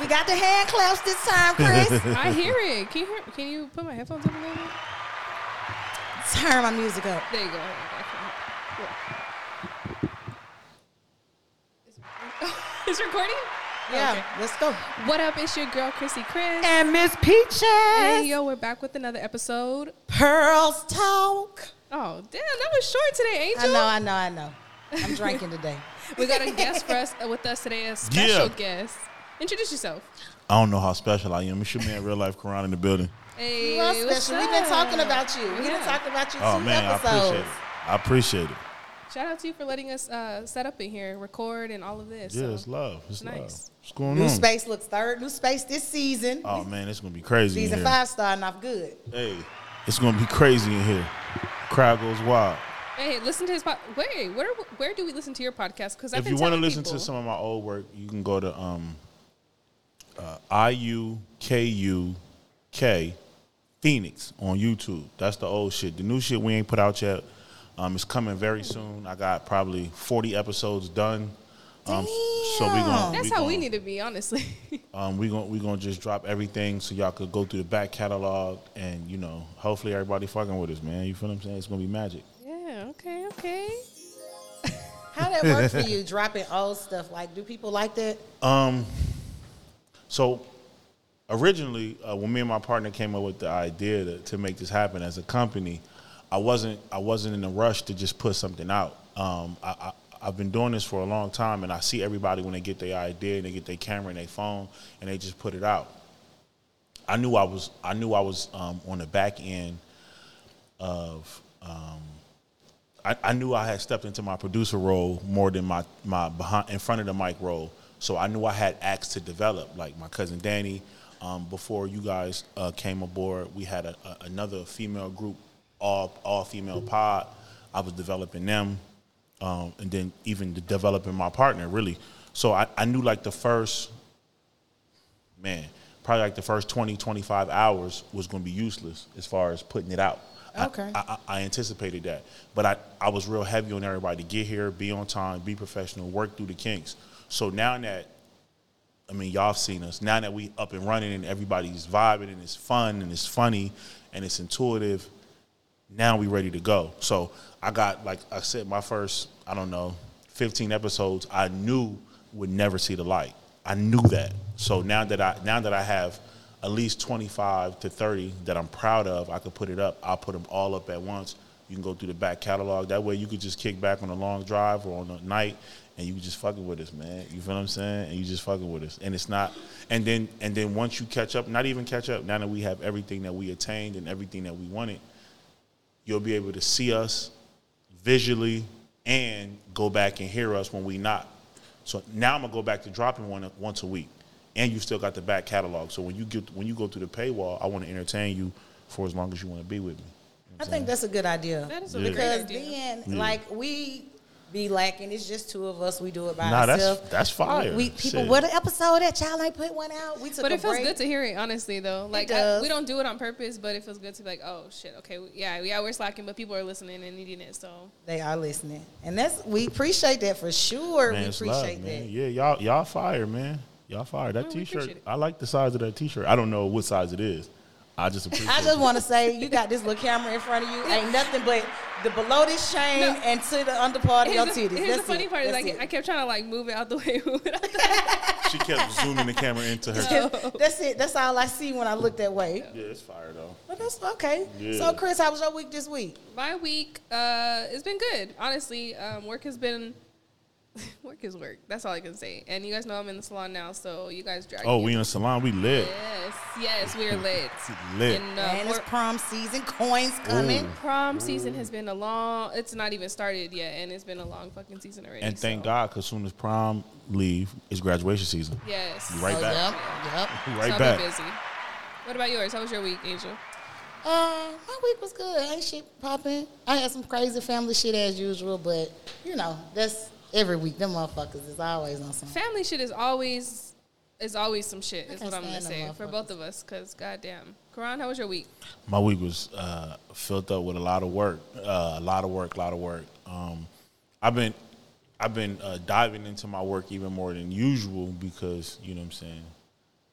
We got the hand claps this time, Chris. I hear it. Can you hear? Can you put my headphones up a little bit? Turn my music up. There you go. Okay. Is- Is it recording? Yeah, Okay. let's go. What up? It's your girl Chrissy Chris. And Miss Peaches. Hey yo, we're back with another episode. Pearls talk. Oh damn, that was short today, Angel. I know, I know, I know. I'm drinking today. We got a guest for us uh, with us today, a special Yeah. guest. Introduce yourself. I don't know how special I am. It's your man, real life Karan in the building. Hey, Well, what's special. We've been talking about you. We've been talking about you Oh two man, I episodes. appreciate it. I appreciate it. Shout out to you for letting us uh, set up in here, record, and all of this. Yeah, So, it's love. It's nice. love. What's going New on? space looks third. New space this season. Oh man, it's gonna be crazy in season here. five starting off good. Hey, it's gonna be crazy in here. Crowd goes wild. Hey, listen to his pod. Wait, where where do we listen to your podcast? Because if you want to listen to some of my old work, you can go to um, uh, I U K U K Phoenix on YouTube. That's the old shit. The new shit we ain't put out yet. Um, it's coming very soon. I got probably forty episodes done. Um, so we gonna That's we how we gonna- need to be, honestly. Um, we gonna we gonna just drop everything so y'all could go through the back catalog and you know hopefully everybody fucking with us, man. You feel what I'm saying? It's gonna be magic. yeah. Okay. Okay. How that work for you? Dropping old stuff. Like, do people like that? Um, so originally, uh, when me and my partner came up with the idea to, to make this happen as a company, I wasn't I wasn't in a rush to just put something out. Um, I, I've been doing this for a long time, and I see everybody when they get their idea and they get their camera and their phone and they just put it out. I knew I was I knew I was um, on the back end of um, I, I knew I had stepped into my producer role more than my my behind in front of the mic role. So I knew I had acts to develop, like my cousin Danny. Um, before you guys uh, came aboard, we had a, a, another female group, all all female pod. I was developing them, um, and then even the developing my partner really. So I, I knew like the first man, probably like the first 20, 25 hours was going to be useless as far as putting it out. I- Okay. I, I, I anticipated that. But I, I was real heavy on everybody to get here, be on time, be professional, work through the kinks. So now that, I mean, y'all have seen us, now that we up and running and everybody's vibing and it's fun and it's funny and it's intuitive, now we ready to go. So I got, like I said, my first, I don't know, 15 episodes I knew would never see the light. I knew that. So now that I now that I have at least 25 to 30 that I'm proud of, I could put it up. I'll put them all up at once. You can go through the back catalog. That way you could just kick back on a long drive or on a night and you can just fucking with us, man. You feel what I'm saying? And you just fucking with us. And it's not and then and then once you catch up, not even catch up, now that we have everything that we attained and everything that we wanted, you'll be able to see us visually and go back and hear us when we not. So now I'm gonna go back to dropping one once a week, and you still got the back catalog. So when you get when you go through the paywall, I want to entertain you for as long as you want to be with me. I think that's a good idea. That is a Yeah. great because idea. then, like, we be lacking. It's just two of us. We do it by Nah, that's- ourselves. that's fire. We people, Shit. what an episode that y'all ain't put one out. We took But a it feels break. good to hear it, honestly, though. Like I, does. we don't do it on purpose, but it feels good to be like, oh shit, okay, yeah, yeah, we're slacking, but people are listening and needing it. So They are listening, and that's we appreciate that for sure. Man, we it's appreciate love, man. that. Yeah, y'all y'all fire, man. Y'all fire. That we t-shirt. I like the size of that t-shirt. I don't know what size it is. I just appreciate. I just want to say, you got this little camera in front of you. Ain't nothing but the below this chain No. and to the under part of your here's, the, titties. here's That's the funny it. part is That's like it. I kept trying to like move it out the way. Move it out the way. She kept zooming the camera into her. That's- That's it. That's all I see when I look that way. Yeah, it's fire though. But that's okay. Yeah. So, Chris, how was your week this week? My week, uh, it's been good. Honestly, um, work has been. work is work. That's all I can say. And you guys know I'm in the salon now, so you guys drag. Oh, we in the salon. We lit. Yes, yes, we're lit. Lit. And, uh, And it's prom season. Coins coming. Ooh. prom season has been a long. It's not even started yet, and it's been a long fucking season already. And thank so, God, because soon as prom leave, it's graduation season. Yes. You right oh, back. Yep. Yep. We So right I've back. been busy. What about yours? How was your week, Angel? Uh, my week was good. Ain't shit popping. I had some crazy family shit as usual, but you know that's every week. Them motherfuckers is always on some. Family shit is always is always some shit. Is what I'm gonna say for both of us. Cause goddamn, Karan, how was your week? My week was uh, filled up with a lot of work, uh, a lot of work, a lot of work. Um, I've been, I've been uh, diving into my work even more than usual because you know what I'm saying.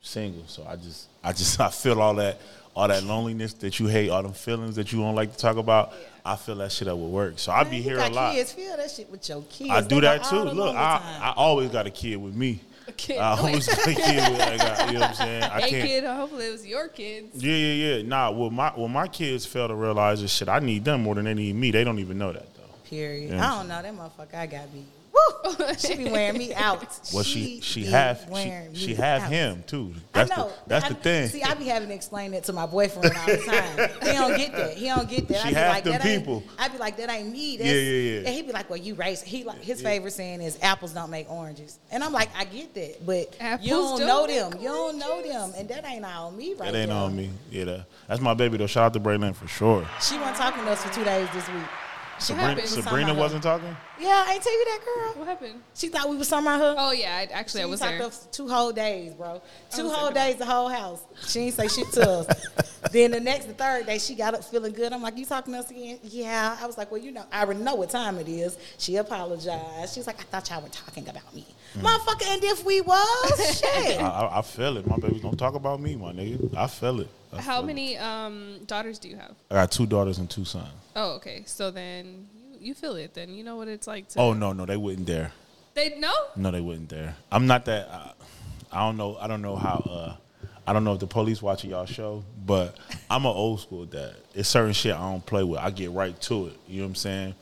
single. So I just I just I feel all that all that loneliness that you hate, all them feelings that you don't like to talk about. I feel that shit up with work. So I Man, be here a lot. Kids, feel that shit with your kids. I do that too. Look, I. I always got a kid with me. A kid. I always got a kid with I got, you know what I'm saying? I hey can't kid, hopefully it was your kids. Yeah, yeah, yeah. Nah, well my well my kids fail to realize this shit. I need them more than they need me. They don't even know that though. Period. Yeah. I don't know that motherfucker. I got me. Woo! She be wearing me out. Well, she she be have wearing she, she me have out. him too. That's I know. the that's I- the thing. See, I be having to explain that to my boyfriend all the time. he don't get that. He don't get that. She I be half like, them people. I be like, that ain't me. That's, Yeah, yeah, yeah. And he be like, well, you race. He like his favorite saying is apples don't make oranges. And I'm like, I get that, but Apples you don't don't know make them. You don't know them, and that ain't all me right That ain't there. on me. Yeah, that, that's my baby though. Shout out to Braylon for sure. She wasn't talking to us for two days this week. Sabrina, happened? Sabrina wasn't talking. Yeah, I ain't tell you that girl. What happened? She thought we was talking about her. Oh yeah, I, actually I She was talked there. to two whole days, bro. Two whole there. days, the whole house. She didn't say shit to us. then the next, the third day, she got up feeling good. I'm like, you talking to us again? Yeah. I was like, well, you know, I already know what time it is. She apologized. She's like, I thought y'all were talking about me. Motherfucker, and if we was, shit. I, I, I feel it. My baby don't talk about me, my nigga. I feel it. I How feel it. many um, daughters do you have? I got two daughters and two sons. Oh, okay. So then you, you feel it. Then you know what it's like to. Oh no, no, they wouldn't dare. they no. No, they wouldn't dare. I'm not that. Uh, I don't know. I don't know how. Uh, I don't know if the police watching y'all show, but I'm an old school dad. It's certain shit I don't play with. I get right to it. You know what I'm saying?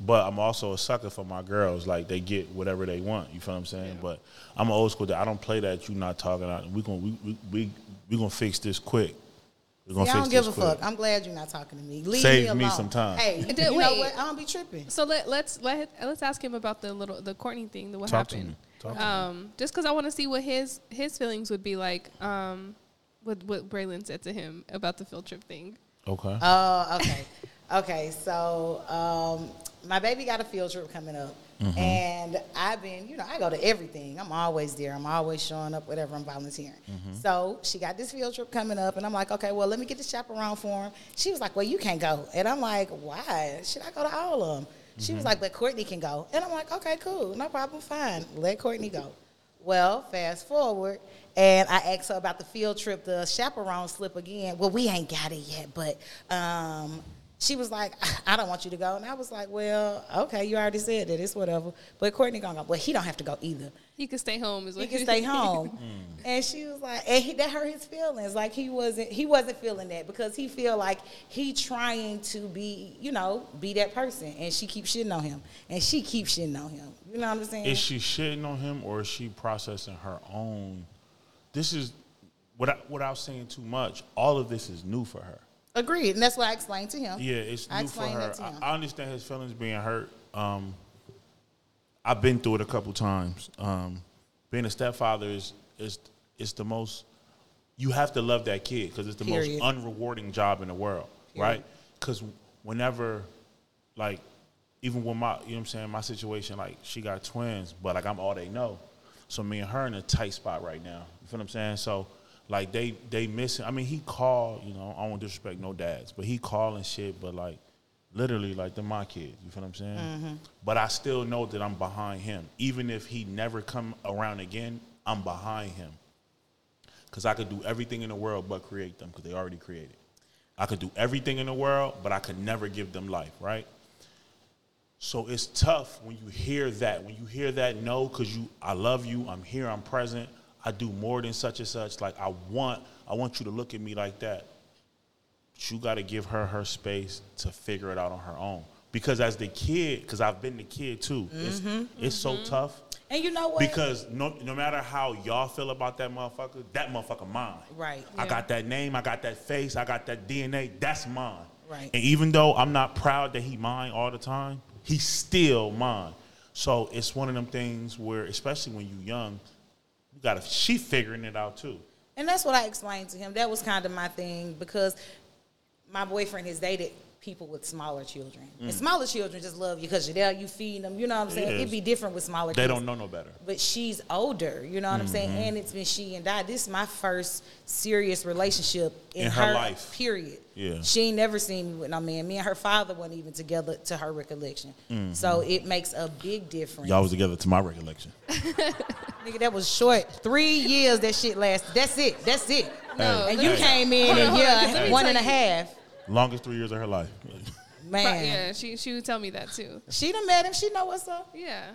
But I'm also a sucker for my girls. Like they get whatever they want. You feel what I'm saying? But I'm an old school dad. I don't play that. You not talking out. We gonna we we we, we gonna fix this quick. We gonna See, I don't give a quick. fuck. I'm glad you're not talking to me. Leave Saves me me alone. some time. Hey, you know what? I don't be tripping. So let let's let let's ask him about the little the Courtney thing. The what Talk to happened. me. Talk to me. Um, just because I want to see what his his feelings would be like. Um, what what Braylon said to him about the field trip thing. Okay. Oh, okay. okay, so um, my baby got a field trip coming up. Mm-hmm. And I've been, you know, I go to everything. I'm always there. I'm always showing up, whatever I'm volunteering. Mm-hmm. So she got this field trip coming up, and I'm like, okay, well, let me get the chaperone for him. She was like, well, you can't go. And I'm like, why? Should I go to all of them? She was mm-hmm. like, but Courtney can go. And I'm like, okay, cool. No problem. Fine. Let Courtney go. Well, fast forward, and I asked her about the field trip, the chaperone slip again. Well, we ain't got it yet, but um, she was like, I don't want you to go. And I was like, well, okay, you already said that. It's whatever. But Courtney gonna go. Well, he don't have to go either. He can stay home. Is He what can stay home. And she was like, and he, that hurt his feelings. Like he wasn't, he wasn't feeling that because he feel like he trying to be, you know, be that person. And she keeps shitting on him, and she keeps shitting on him. You know what I'm saying? Is she shitting on him or is she processing her own? This is without without saying too much. All of this is new for her. Agreed, and that's what I explained to him. Yeah, it's I new for her. I. I understand his feelings being hurt. Um, I've been through it a couple times. Um, being a stepfather is is is the most. You have to love that kid because it's the Period. most unrewarding job in the world, right? Because whenever, like, even with my, you know what I'm saying, my situation, like, she got twins, but like I'm all they know. So me and her in a tight spot right now. You feel what I'm saying? So like they they missing. I mean, he called. You know, I don't disrespect no dads, but he calling shit. But like, literally, like they're my kids. You feel what I'm saying? Mm-hmm. But I still know that I'm behind him, even if he never come around again. I'm behind him because I could do everything in the world but create them because they already created. I could do everything in the world, but I could never give them life, right? So it's tough when you hear that. When you hear that no, because you I love you, I'm here, I'm present, I do more than such and such. Like I want, I want you to look at me like that. But you gotta give her her space to figure it out on her own. Because as the kid, because I've been the kid too, it's mm-hmm, it's so mm-hmm. tough. And you know what? Because no, no matter how y'all feel about that motherfucker, that motherfucker mine. Right. I got that name, I got that face, I got that DNA. That's mine. Right. And even though I'm not proud that he mine all the time, he's still mine. So it's one of them things where, especially when you're young, you gotta. She figuring it out too. And that's what I explained to him. That was kind of my thing because my boyfriend has dated people with smaller children. And smaller children just love you because you're there, you feed them. You know what I'm saying? Mm. Yes. It'd be different with smaller They kids. don't know no better. But she's older, you know what I'm saying? Mm-hmm. And it's been she and I. This is my first serious relationship in, In her life. Period. Yeah. She ain't never seen me with no man. Me and her father weren't even together to her recollection. So it makes a big difference. Mm-hmm. Y'all was together to my recollection. Nigga, that was short. Three years that shit lasted. That's it. That's it. No, And you came in hold on, a hold on, 'cause let year, me and a you. half. Longest three years of her life. Man. But yeah, she she would tell me that too. She done met him. She know what's up. Yeah.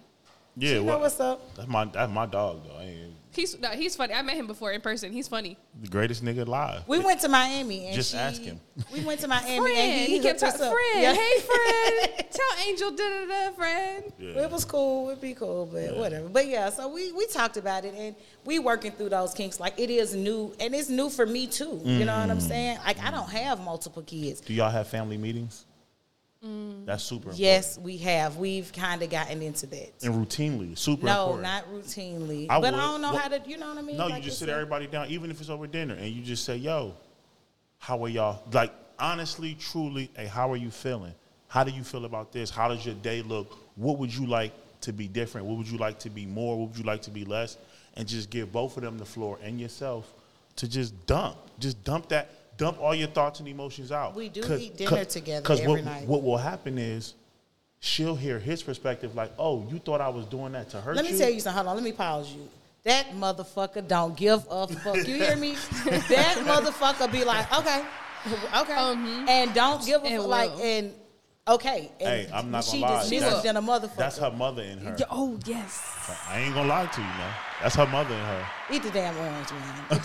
Yeah, She know well, what's up. That's my that's my dog though. I ain't He's no, he's funny. I met him before in person. He's funny. the greatest nigga alive. We went to Miami and Just she, ask him. We went to Miami Friend. and he, He, kept us talking. up. Friend. Yeah. Hey, friend. Tell Angel da da da, friend. Yeah. It was cool. It'd be cool, but whatever. But yeah, so we we talked about it and we working through those kinks. Like it is new and it's new for me too. You know what Mm. I'm saying? Like I don't have multiple kids. Do y'all have family meetings? That's super. important. Yes, we have. We've kind of gotten into that. and routinely, super No, important. not routinely. I but would. I don't know Well, how to. You know what I mean? No, Like you just sit everybody down, even if it's over dinner, and you just say, "Yo, how are y'all?" Like honestly, truly, hey, how are you feeling? How do you feel about this? How does your day look? What would you like to be different? What would you like to be more? What would you like to be less? And just give both of them the floor and yourself to just dump, just dump that, dump all your thoughts and emotions out. We do eat dinner 'cause- together 'cause every what, night. What will happen is. She'll hear his perspective, like, "Oh, you thought I was doing that to hurt Let you." me tell you something. Hold on. Let me pause you. That motherfucker don't give a fuck. You hear me? that motherfucker be like, okay, okay, Mhm. and don't give a fuck. Like, will. and okay. And Hey, I'm not she gonna lie. dismisses That's- than a motherfucker. That's her mother in her. Oh yes. I ain't gonna lie to you, man. That's her mother in her. Eat the damn orange, man.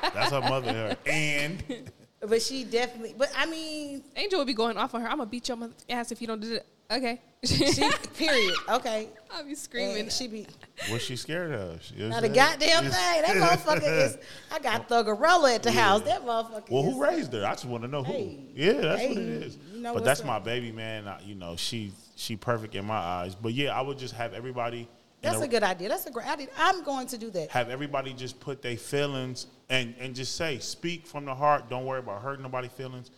That's her mother in her. And but she definitely. But I mean, Angel would be going off on her. I'm gonna beat your mother ass if you don't do it. Okay. she period. Okay. I'll be screaming. And she be what's she scared of? She is not a goddamn thing. That motherfucker is. I got Thuggerella at the house. That motherfucker. Well, is, who raised her? I just want to know who. Hey. yeah, that's what it Hey, is. Know but that's my baby, man. I, you know, she she perfect in my eyes. But yeah, I would just have everybody. That's a good idea. That's a great idea. I'm going to do that. Have everybody just put their feelings and and just say, speak from the heart. Don't worry about hurting nobody's feelings,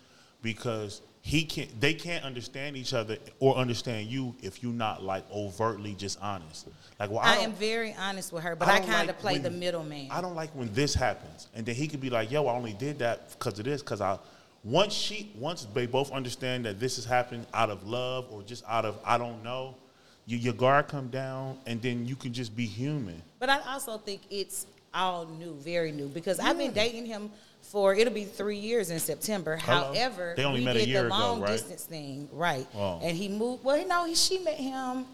because he can't. They can't understand each other or understand you if you're not like overtly just honest. Like, well, I, I am very honest with her, but I, don't kind like of play when- the middleman. I don't like when this happens, and then he could be like, "Yo, I only did that because of this." Because I, once she, once they both understand that this is happening out of love or just out of I don't know, you, your guard come down, and then you can just be human. But I also think it's all new, very new, because I've been dating him for it'll be three years in September. Hello? However, They only met a did year the ago, long right? distance thing, right? Oh. And he moved. Well, no, he she met him.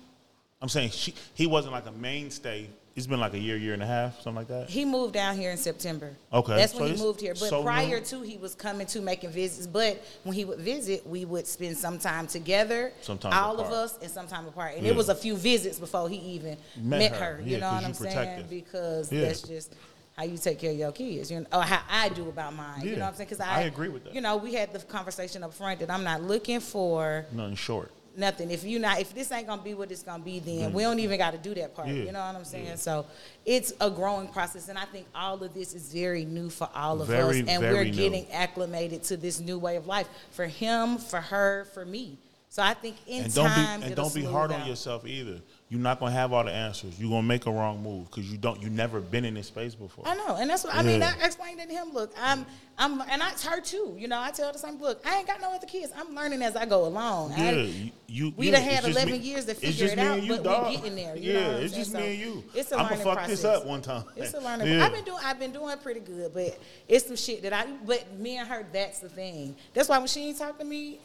I'm saying she, he wasn't like a mainstay. It's been like a year, year and a half, something like that. He moved down here in September. Okay, that's so when he moved here. But so prior to, he was coming to making visits. But when he would visit, we would spend some time together, Sometimes all of us, and sometime apart. And Yeah. it was a few visits before he even Met met, her. her. Yeah, You know what I'm saying? Because Yeah. that's just how you take care of your kids, you know, or how I do about mine. You know what I'm saying? Because I I, agree with that. You know, we had the conversation up front that I'm not looking for Nothing short. Nothing. If you not, if this ain't gonna be what it's gonna be, then mm-hmm. we don't even got to do that part. Yeah. You know what I'm saying? So it's a growing process, and I think all of this is very new for all of Very, us, and we're new. getting acclimated to this new way of life for him, for her, for me. So I think in and don't time, be and don't be hard out. on yourself either. You're not gonna have all the answers. You're gonna make a wrong move because you don't. You never been in this space before. I know, and that's what I mean. Yeah. I explained it to him. Look, I'm, I'm, and I, her too. You know, I tell the same. Look, I ain't got no other kids. I'm learning as I go along. Yeah, I, you. you we yeah, done had 11 me- years to figure it out, you, but we're getting there, you yeah, know it's just saying? me and you. it's a I'ma learning fuck this up one time. It's a learning. Yeah. I've been doing. I've been doing pretty good, but it's some shit that I. But me and her, that's the thing. That's why when she ain't talk to me.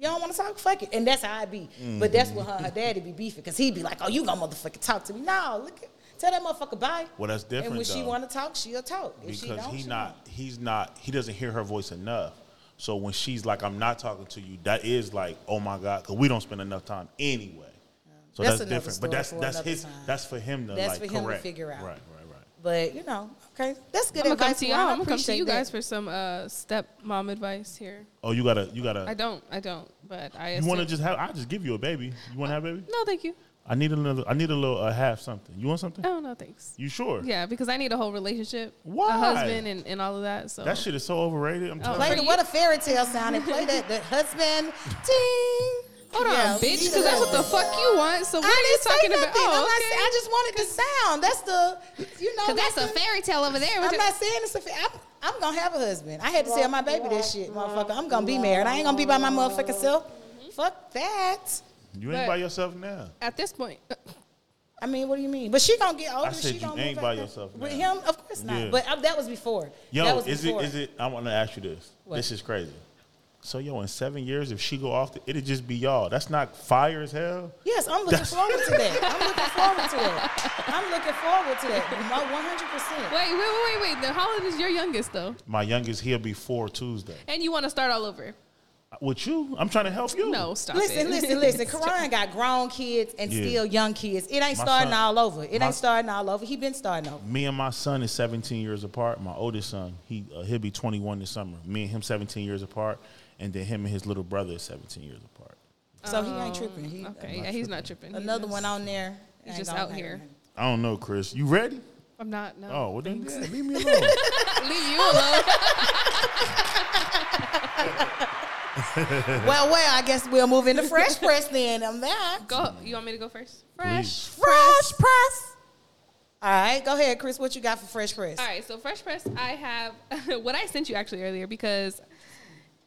You don't want to talk, fuck it, and that's how I be. But that's what her, her daddy be beefing, cause he be like, "Oh, you gonna motherfucking talk to me?" No, look, at, tell that motherfucker bye. Well, that's different, And when she want to talk, she'll talk. If she because he not he's not he doesn't hear her voice enough. So when she's like, "I'm not talking to you," that is like, "Oh my god," because we don't spend enough time anyway. So That's that's, different. But that's for that's his. time. That's for him to That's like for him to figure out. Right, right. But you know, okay, that's good I'm gonna come advice. to y'all. I I'm gonna come to you guys that. for some uh, step mom advice here. Oh, you gotta you gotta. I don't. I don't. But I. you want to just have? I just give you a baby. You want to have a baby? No, thank you. I need another. I need a little uh, half something. You want something? Oh no, thanks. You sure? Yeah, because I need a whole relationship, Why? a husband, and, and all of that. So That shit is so overrated. I'm Oh, telling Play you. what a fairy tale sound and play that the husband ting. Hold on, Yeah, bitch, because that's what the fuck you want. So what I are you didn't say talking about? nothing. I'm Oh, not okay. saying, I just wanted the sound. That's the you know. Because that's a fairy tale over there. I'm not saying it's a. fa- I'm, I'm gonna have a husband. I had to tell my baby that shit, motherfucker. I'm gonna be married. I ain't gonna be by my motherfucking self. Fuck that. You ain't But- by yourself now. At this point, I mean, what do you mean? But she gonna get older. said she you gonna ain't by like that. yourself With him, of course not. Yeah. But uh, that was before. Yo, that was is before. it is it? I want to ask you this. What? This is crazy. So yo, in seven years, if she go off, the, it'll just be y'all. That's not fire as hell. Yes, I'm looking That's- forward to that. I'm looking forward to that. I'm looking forward to that. One hundred percent. Wait, wait, wait, wait, wait. Then how old is your youngest though? My youngest, he'll be four Tuesday. And you want to start all over? With you, I'm trying to help you. No, stop Listen, it. listen, listen. Karan got grown kids and Yeah. still young kids. It ain't My starting son- all over. It my- ain't starting all over. He been starting over. Me and my son is 17 years apart. My oldest son, he uh, he'll be 21 this summer. Me and him 17 years apart, and then him and his little brother is 17 years apart. So he ain't tripping. He, oh, Okay, yeah, he's not tripping. He Another just- one on there. he's just out here. I don't know, Chris. You ready? I'm not. No. Oh, well then yeah, leave me alone. Leave you alone. Well, well, I guess we'll move into Fresh Press then. I'm that. go. You want me to go first? Please. Fresh Press. All right, go ahead, Chris. What you got for Fresh Press? All right, so Fresh Press, I have what I sent you actually earlier because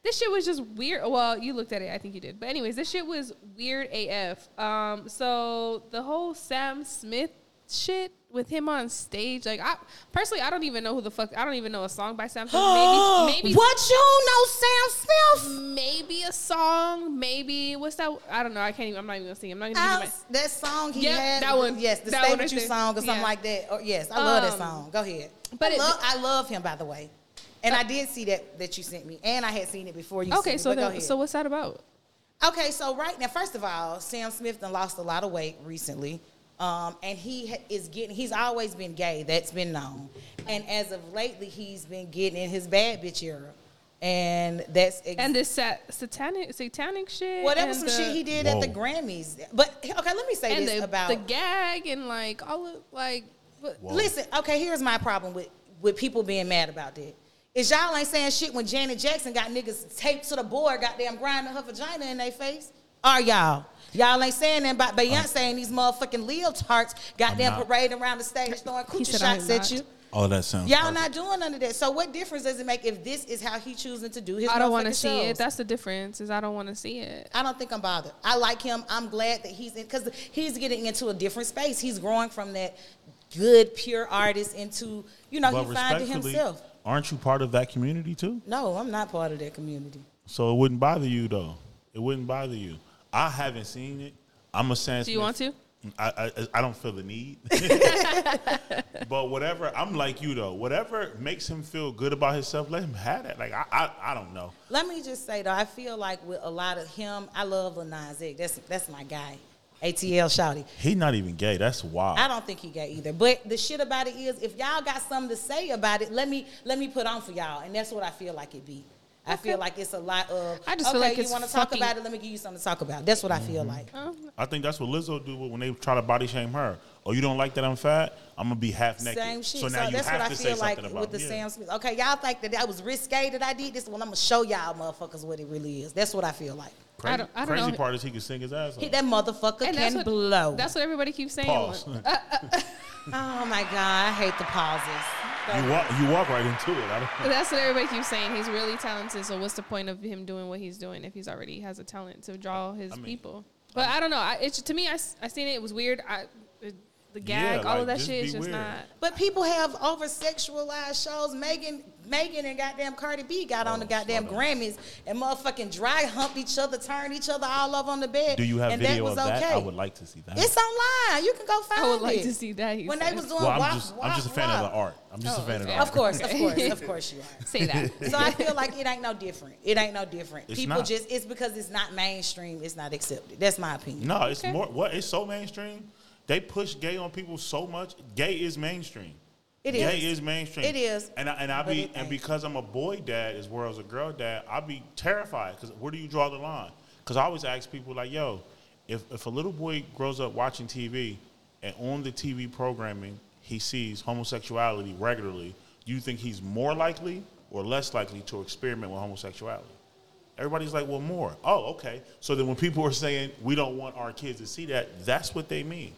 this shit was just weird. Well, you looked at it, I think you did. But anyways, this shit was weird AF. Um, so the whole Sam Smith shit with him on stage, like I personally, I don't even know who the fuck. I don't even know a song by Sam Smith. Maybe, maybe what you know, Sam Smith? maybe a song. Maybe what's that? I don't know. I can't even. I'm not even gonna sing. I'm not even. Gonna Out- that song he Yep, had. that one. Yes, the That Stay With You song or something Yeah. like that. Or, yes, I love that Um, song. Go ahead. but But I it- love, I love him, by the way. And I did see that that you sent me, and I had seen it before you. sent Okay, me, so but then, so what's that about? Okay, so right now, first of all, Sam Smith done lost a lot of weight recently. Um, and he is getting, he's always been gay. That's been known. And as of lately, he's been getting in his bad bitch era. And that's ex- And this sat- satanic, satanic shit. whatever and some the- shit he did at the Grammys. But okay, let me say and this the, about the gag and like all of like. What, Whoa. Listen, okay, here's my problem with, with people being mad about that. Is y'all ain't saying shit when Janet Jackson got niggas taped to the board, goddamn grinding her vagina in their face? Are y'all? Y'all ain't saying that about Beyonce uh, and these motherfucking leotards goddamn I'm parading around the stage throwing He coochie shots at you. All that sounds. Y'all perfect. not doing none of that. So what difference does it make if this is how he choosing to do his I don't want to see it. That's the difference. Is I don't want to see it. I don't think I'm bothered. I like him. I'm glad that he's in because he's getting into a different space. He's growing from that good, pure artist into you know But he finding respectfully, himself. Aren't you part of that community too? No, I'm not part of that community. So it wouldn't bother you though. It wouldn't bother you. I haven't seen it. I'm a Sam Do you want to? Mm, I, I I don't feel the need. but whatever, I'm like you though. Whatever makes him feel good about himself, let him have that. Like I I, I don't know. Let me just say though, I feel like with a lot of him, I love Lil Nas X. That's that's my guy. ATL Shouty. He not even gay. That's wild. I don't think he gay either. But the shit about it is, if y'all got something to say about it, let me let me put on for y'all, and that's what I feel like it be. I feel like it's a lot of. I just okay, feel like you want to talk about it? Let me give you something to talk about. That's what I feel mm-hmm. like. Oh. I think that's what Lizzo do when they try to body shame her. Oh, you don't like that I'm fat? I'm gonna be half naked. Same shit. So So, now you that's have what I to say feel like about with the yeah. Sam Smith. Okay, y'all think that that was risque that I did this? Well, I'm gonna show y'all motherfuckers what it really is. That's what I feel like. Crazy, I don't- I don't crazy know. part is he can sing his ass off. He, that motherfucker And that's can what, blow. That's what everybody keeps saying. Pause. Uh, oh my god, I hate the pauses. you walk you walk right into it. I don't, That's what everybody keeps saying. He's really talented. So what's the point of him doing what he's doing if he's already has a talent to draw his I mean, people? But I don't know. I, it's to me, I, s- I seen it. It was weird. I, it, the gag, Yeah, all like, of that just shit is just weird. not. But people have over sexualized shows. Megan, Megan, and goddamn Cardi B got on the Oh, goddamn. Grammys and motherfucking dry humped each other, turned each other all over on the bed. do you have and video that of was that? okay. I would like to see that. It's online. You can go find it. I would like it. to see that. When said. they was doing well, I'm WAP, just I'm just a fan of the art. I'm just Oh, a fan of the art. Of course, of course, of course you are. say that. So I feel like it ain't no different. It ain't no different. It's People not. just it's because it's not mainstream. It's not accepted. That's my opinion. No, it's Okay. more. What? It's so mainstream. They push gay on people so much. Gay is mainstream. It gay is. is mainstream. It is. And I, and I be and because I'm a boy dad as well as a girl dad, I be terrified because where do you draw the line? Because I always ask people like, yo, if if a little boy grows up watching TV and on the TV programming he sees homosexuality regularly, do you think he's more likely or less likely to experiment with homosexuality? Everybody's like, well, more. Oh, okay. So then when people are saying we don't want our kids to see that, that's what they mean.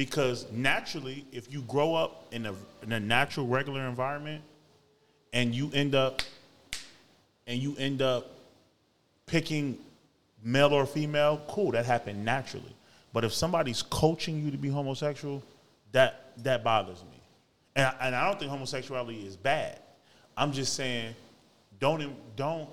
Because naturally, if you grow up in a, in a natural, regular environment and you end up and you end up picking male or female, cool, that happened naturally. But if somebody's coaching you to be homosexual, that that bothers me. And I, and I don't think homosexuality is bad. I'm just saying, don't don't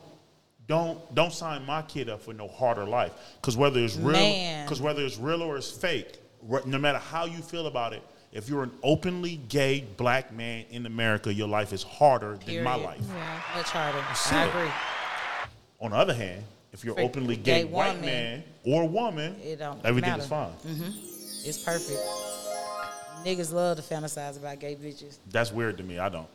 don't don't sign my kid up for no harder life. Because whether it's real, Man. because whether it's real or it's fake, no matter how you feel about it, if you're an openly gay black man in America, your life is harder than my life. Yeah. Much harder. I it. agree. On the other hand, if you're For openly gay, gay white woman, man or woman, it don't everything matter. is fine. Mm-hmm. It's perfect. Niggas love to fantasize about gay bitches. That's weird to me. I don't.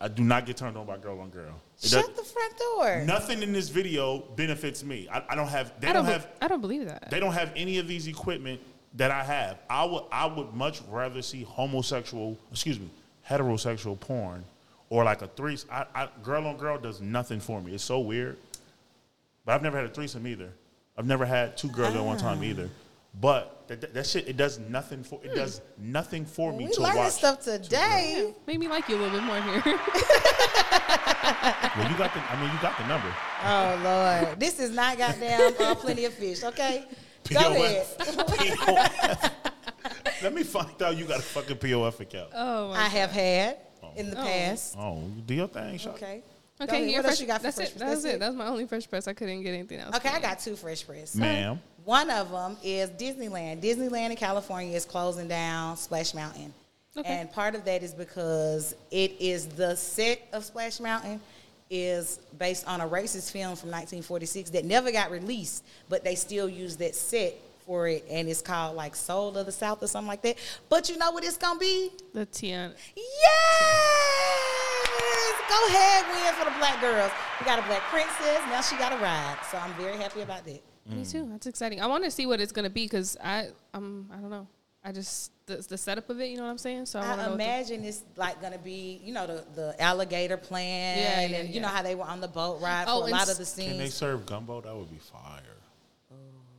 I do not get turned on by girl on girl. It Shut does- the front door. nothing in this video benefits me. I, I don't have. They I don't, don't. have. be- I don't believe that. They don't have any of these equipment that I have. I would. I would much rather see homosexual. Excuse me, heterosexual porn, or like a threesome. I, I, girl on girl does nothing for me. It's so weird. But I've never had a threesome either. I've never had two girls at one Ah. time either. But that, that, that shit, it does nothing for. It does nothing for me we to learning watch. stuff today. Made me like you a little bit more here. Well, you got the. I mean, you got the number. Oh Lord, this is not goddamn uh, plenty of fish. Okay, go ahead. POF. Let me find out you got a fucking POF account. oh my. I have had oh. in the Oh. past. Oh, do your thing, Shawty. Okay. Okay, ahead. your What else you got for that's fresh it. press? That's, That's it. That's my only fresh press. I couldn't get anything else. Okay, I got two fresh press. Ma'am. One of them is Disneyland. Disneyland in California is closing down Splash Mountain. Okay. And part of that is because it is the set of Splash Mountain is based on a racist film from 1946 that never got released, but they still use that set for it and it's called like Soul of the South or something like that. But you know what it's to be? The Tiana. Yes! Go ahead, win for the black girls. We got a black princess. Now she got a ride. So I'm very happy about that. Me too. That's exciting. I want to see what it's gonna be because I um I don't know. I just the, the setup of it. You know what I'm saying? So I, wanna I know what the- imagine it's like gonna be, you know, the, the alligator plan, Yeah, yeah, and you yeah. know how they were on the boat ride Oh, for a lot of the scenes. Can they serve gumbo? That would be fire.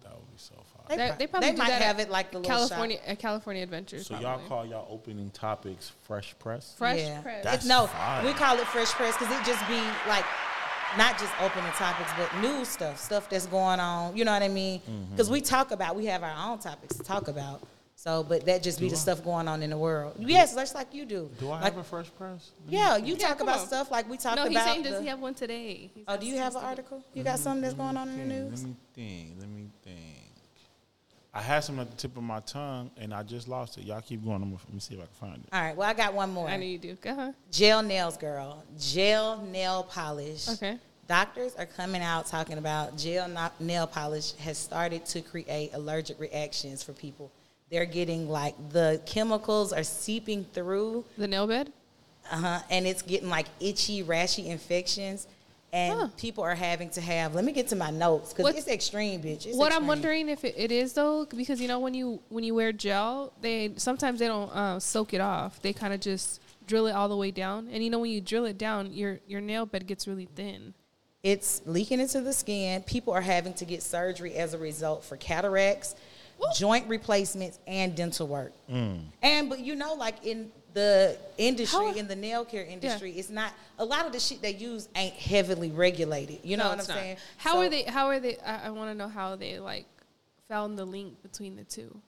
That would be so fire. They, They, they probably they do might that have at it like the little California shop. at California Adventures. So y'all call y'all opening topics fresh press? fresh Yeah. press. That's It's, no, fire. we call it fresh press because it just be like not just opening topics, but new stuff, stuff that's going on. You know what I mean? Mm-hmm. Because we talk about, we have our own topics to talk about. So, but that just be Do the I? stuff going on in the world. Yes, just like you do. Do I like, have a fresh press? Yeah, you Yeah, talk about on. stuff like we talked about. no, he's about. saying does the- he have one today? He's oh, do you have an article? You got something that's going on in the news? Let me think. Let me think. I had something at the tip of my tongue and I just lost it. Y'all keep going. Let me see if I can find it. All right. Well, I got one more. I know you do. Go ahead. Gel nails, girl. Gel nail polish. Okay. Doctors are coming out talking about gel no- nail polish has started to create allergic reactions for people. They're getting like the chemicals are seeping through, The nail bed. uh-huh, and it's getting like itchy, rashy infections. And Huh. people are having to have. Let me get to my notes because it's extreme, bitch. It's what extreme. I'm wondering if it, it is though, because you know when you when you wear gel, they sometimes they don't uh, soak it off. They kind of just drill it all the way down, and you know when you drill it down, your your nail bed gets really thin. It's leaking into the skin. People are having to get surgery as a result for cataracts, joint replacements, and dental work. Mm. And but you know, like in the industry, How- in the nail care industry, it's not a lot of the shit they use ain't heavily regulated. You know No, what I'm not. saying? How So- are they? How are they? I, I want to know how they like found the link between the two.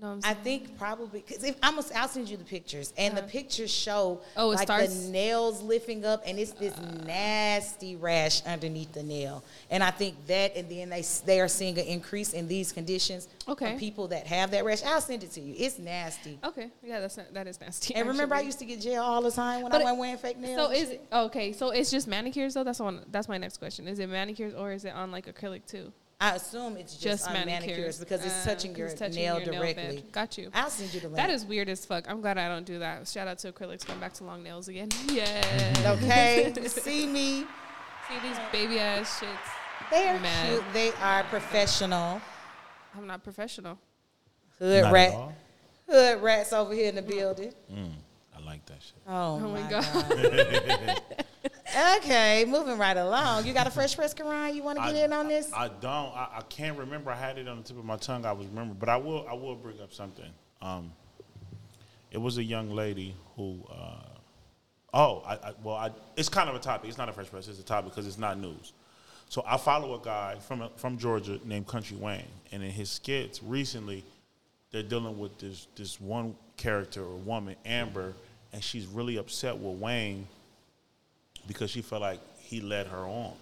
Know what I'm I think probably because if I'm gonna, I'll send you the pictures, and the Uh-huh. pictures show Oh, it like starts- the nails lifting up, and it's this nasty rash underneath the nail. And I think that, and then they they are seeing an increase in these conditions. Okay. for people that have that rash. I'll send it to you. It's nasty. okay, yeah, that's not, that is nasty. And remember, I used to get gel all the time when But I went wearing fake nails. So is it, okay. So it's just manicures though. That's one. That's my next question. Is it manicures or is it on like acrylic too? I assume it's just, Just on manicures. manicures because it's Uh, touching 'cause your it's touching nail your nail directly. bed. Got you. I'll send you the link. That is weird as fuck. I'm glad I don't do that. Shout out to acrylics. Going back to long nails again. Yeah. okay. See me. See these baby ass shits. They are Mad. cute. They are professional. I'm not professional. Hood Not at rat. all? Hood rats over here in the building. I like that shit. Oh, Oh my my god. okay, moving right along. You got a fresh press, Karan? You want to get in on this? I don't. I, I can't remember. I had it on the tip of my tongue. I was remember, but I will. I will bring up something. Um, it was a young lady who. Uh, oh, I, I, well, I, it's kind of a topic. It's not a fresh press. It's a topic because it's not news. So I follow a guy from from Georgia named Country Wayne, and in his skits recently, they're dealing with this this one character or woman, Amber, and she's really upset with Wayne because she felt like he led her on.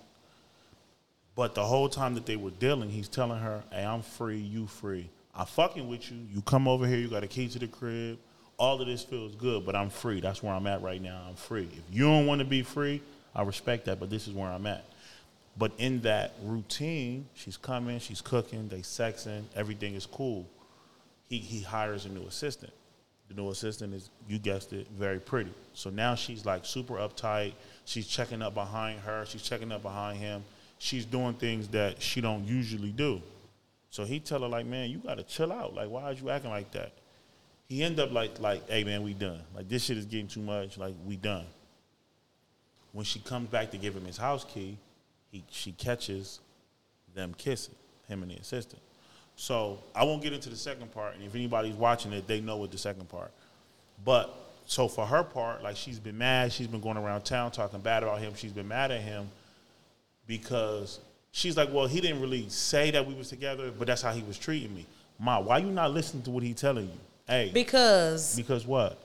But the whole time that they were dealing, he's telling her, "Hey, I'm free, you free. I'm fucking with you. You come over here. You got a key to the crib. All of this feels good, but I'm free. That's where I'm at right now. I'm free. If you don't want to be free, I respect that, but this is where I'm at." But in that routine, she's coming, she's cooking, they sexing, everything is cool. He he hires a new assistant. The new assistant is, you guessed it, very pretty. So now she's like super uptight. She's checking up behind her. She's checking up behind him. She's doing things that she don't usually do. So he tell her like, man, you gotta chill out. Like, why are you acting like that? He end up like, like, hey man, we done. Like this shit is getting too much. Like we done. When she comes back to give him his house key, he she catches them kissing him and the assistant. So I won't get into the second part, and if anybody's watching it, they know what the second part. But so for her part, like she's been mad, she's been going around town talking bad about him. She's been mad at him because she's like, well, he didn't really say that we was together, but that's how he was treating me. Ma, why you not listening to what he telling you? Hey, Because because what?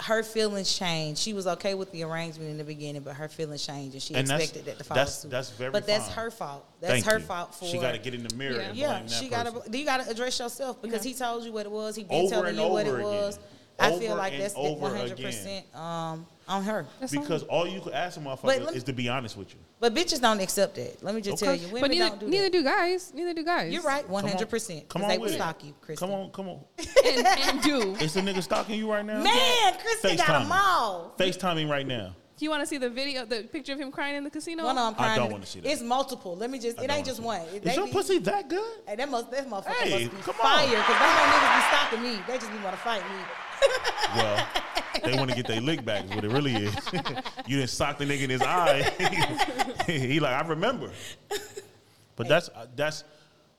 her feelings changed. She was okay with the arrangement in the beginning, but her feelings changed, and she And expected that to follow that's- suit. that's very But that's her fault. That's Thank her you. fault for. She got to get in the mirror. Yeah. and Yeah, that she got to. You got to address yourself because Yeah. he told you what it was. He been Over telling and you what it over was. again. I feel like that's over one hundred percent um on her. That's Because all you could ask a motherfucker me- is to be honest with you. But bitches don't accept that. Let me just Okay. tell you, women but neither don't do neither that. do guys. Neither do guys. You're right, Come one on. hundred percent. Come Because on they with will stalk you, Kristen. Come on, come on. and, and do. Is the nigga stalking you right now? Man, Kristen got a them me. all. FaceTime me right now. Do you want to see the video, the picture of him crying in the casino? One of them I crying. don't wanna see that. It's multiple. Let me just. It ain't just one. see It, that. Is they your be- pussy that good? Hey, that must that motherfucker Hey, must be come on. fire because them whole niggas be stalking me. They just be want to fight me. Well, they want to get their lick back. Is what it really is. you didn't sock the nigga in his eye. he like I remember. But that's uh, that's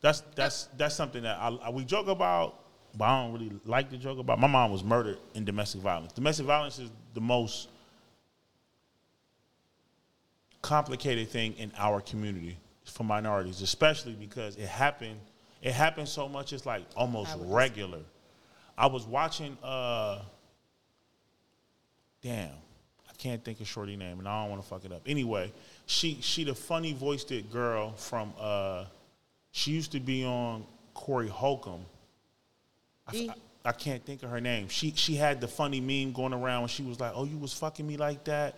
that's that's that's something that I, I, we joke about, but I don't really like to joke about. My mom was murdered in domestic violence. Domestic violence is the most complicated thing in our community for minorities, especially because it happened. It happens so much. It's like almost regular. I was watching. uh Damn, I can't think of Shorty name, and I don't want to fuck it up. Anyway, she she the funny voiced it girl from. uh She used to be on Corey Holcomb. I, E? I, I can't think of her name. She she had the funny meme going around when she was like, "Oh, you was fucking me like that.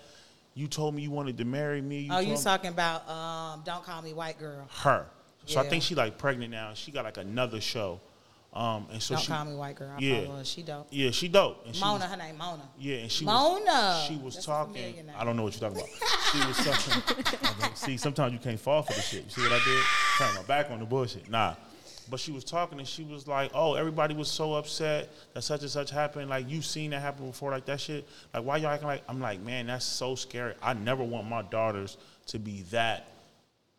You told me you wanted to marry me. You Oh, you talking about um, don't call me white girl. her. So I think she like pregnant now. She got like another show, um, and so don't she, call me white girl. I yeah. her. She dope. yeah, she dope. And she Mona, was- her name Mona. yeah, and she Mona. Was, she was That's talking. I don't know what you're talking about. She was talking. see, sometimes you can't fall for the shit. You see what I did? Turn my back on the bullshit. Nah. But she was talking and she was like, "Oh, everybody was so upset that such and such happened. Like you've seen that happen before, like that shit. Like why y'all acting like?" I'm like, "Man, that's so scary. I never want my daughters to be that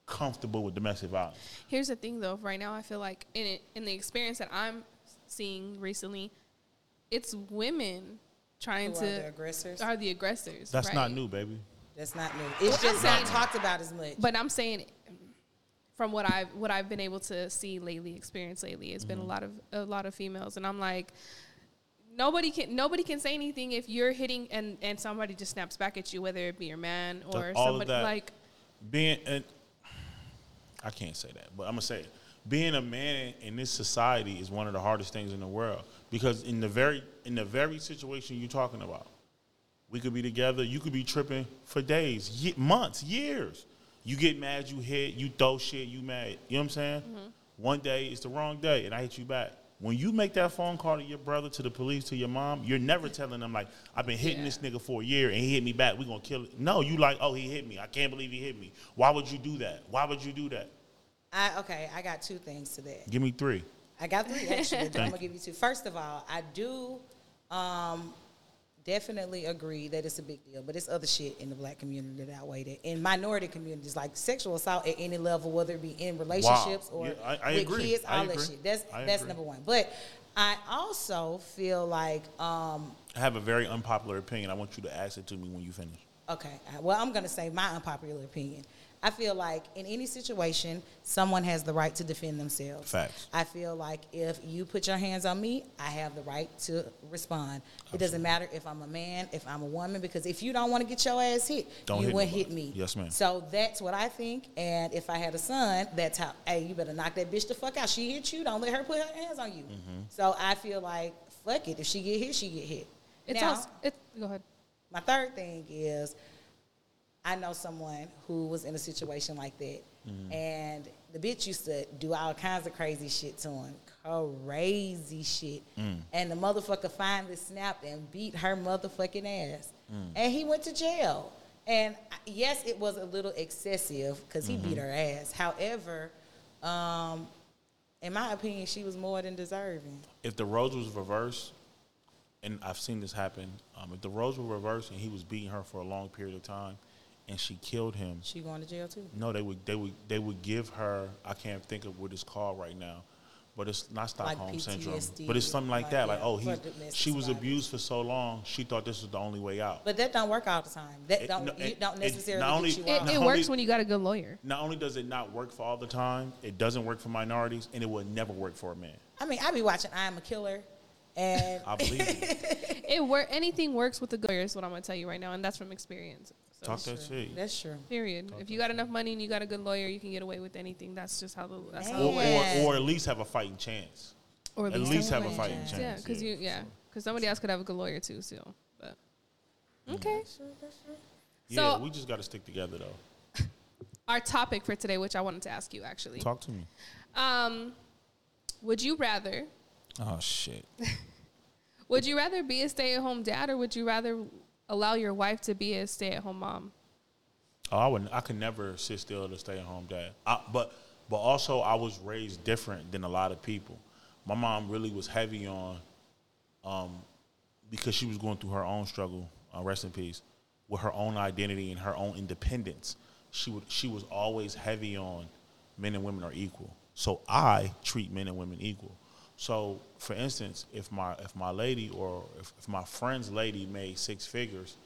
comfortable with domestic violence." Here's the thing, though. Right now, I feel like in it, in the experience that I'm seeing recently, it's women trying Who to are the aggressors? are the aggressors. That's right? not new, baby. That's not new. It's just saying- not talked about as much. But I'm saying, from what I've what I've been able to see lately, experience lately, it's been a mm-hmm. lot of a lot of females, and I'm like, nobody can nobody can say anything if you're hitting and and somebody just snaps back at you, whether it be your man or all of somebody that. like. being and I can't say that, but I'm gonna say it. Being a man in this society is one of the hardest things in the world because in the very in the very situation you're talking about, we could be together. You could be tripping for days, ye- months, years. You get mad, you hit, you throw shit, you mad. You know what I'm saying? Mm-hmm. One day it's the wrong day, and I hit you back. When you make that phone call to your brother, to the police, to your mom, you're never telling them like, "I've been hitting Yeah. this nigga for a year and he hit me back. We gonna kill it." No, you like, "Oh, he hit me. I can't believe he hit me." Why would you do that? Why would you do that? I okay, I got two things to that. Give me three. I got three actually. I'm gonna give you two. First of all, I do um, definitely agree that it's a big deal, but it's other shit in the black community that outweigh that. In minority communities, like sexual assault at any level, whether it be in relationships or Yeah, I- I with agree. kids, I all that agree. shit. That's I that's agree. number one. But I also feel like um, I have a very unpopular opinion. I want you to ask it to me when you finish. Okay. Well, I'm going to say my unpopular opinion. I feel like in any situation, someone has the right to defend themselves. Facts. I feel like if you put your hands on me, I have the right to respond. It doesn't matter if I'm a man, if I'm a woman, because if you don't want to get your ass hit, Don't you hit wouldn't nobody. hit me. Yes, ma'am. So that's what I think. And if I had a son, that's how. Hey, you better knock that bitch the fuck out. She hit you. Don't let her put her hands on you. Mm-hmm. So I feel like fuck it. If she get hit, she get hit. It's now, also it. Go ahead. my third thing is I know someone who was in a situation like that. And the bitch used to do all kinds of crazy shit to him. Crazy shit. And the motherfucker finally snapped and beat her motherfucking ass. And he went to jail. And yes, it was a little excessive because he beat her ass. However, um, in my opinion, she was more than deserving. if the roles was reversed, and I've seen this happen, um, if the roles were reversed and he was beating her for a long period of time, and she killed him, She going to jail too. no, they would they would they would give her. I can't think of what it's called right now, but it's not Stockholm syndrome, but it's something like like, that. Like oh, he she was violence. abused for so long, she thought this was the only way out. But that don't work all the time. That It- don't no, you it- don't it necessarily not only- get you It, out. Not it only- works when you got a good lawyer. Not only does it not work for all the time, it doesn't work for minorities, and it will never work for a man. I mean, I be watching I Am a Killer, and I believe you. It work. Anything works with a good lawyer. Is what I'm gonna tell you right now, and that's from experience. So, Talk that shit. that's true. Period. If you got enough money and you got a good lawyer, you can get away with anything. That's just how the. That's how. Or, works. or, or at least have a fighting chance. Or At least have a fighting a chance. Yeah, because you yeah, because somebody else could have a good lawyer too. So, but okay. Yeah, So- we just got to stick together though. Our topic for today, which I wanted to ask you actually, Talk to me. um, would you rather Oh shit. would you rather be a stay at home dad or would you rather allow your wife to be a stay at home mom? Oh, I would. I could never sit still to stay at home dad. I, but but also I was raised different than a lot of people. My mom really was heavy on, um, because she was going through her own struggle. Uh, rest in peace. With her own identity and her own independence, she would. She was always heavy on men and women are equal. So I treat men and women equal. So, for instance, if my if my lady or if, if my friend's lady made six figures,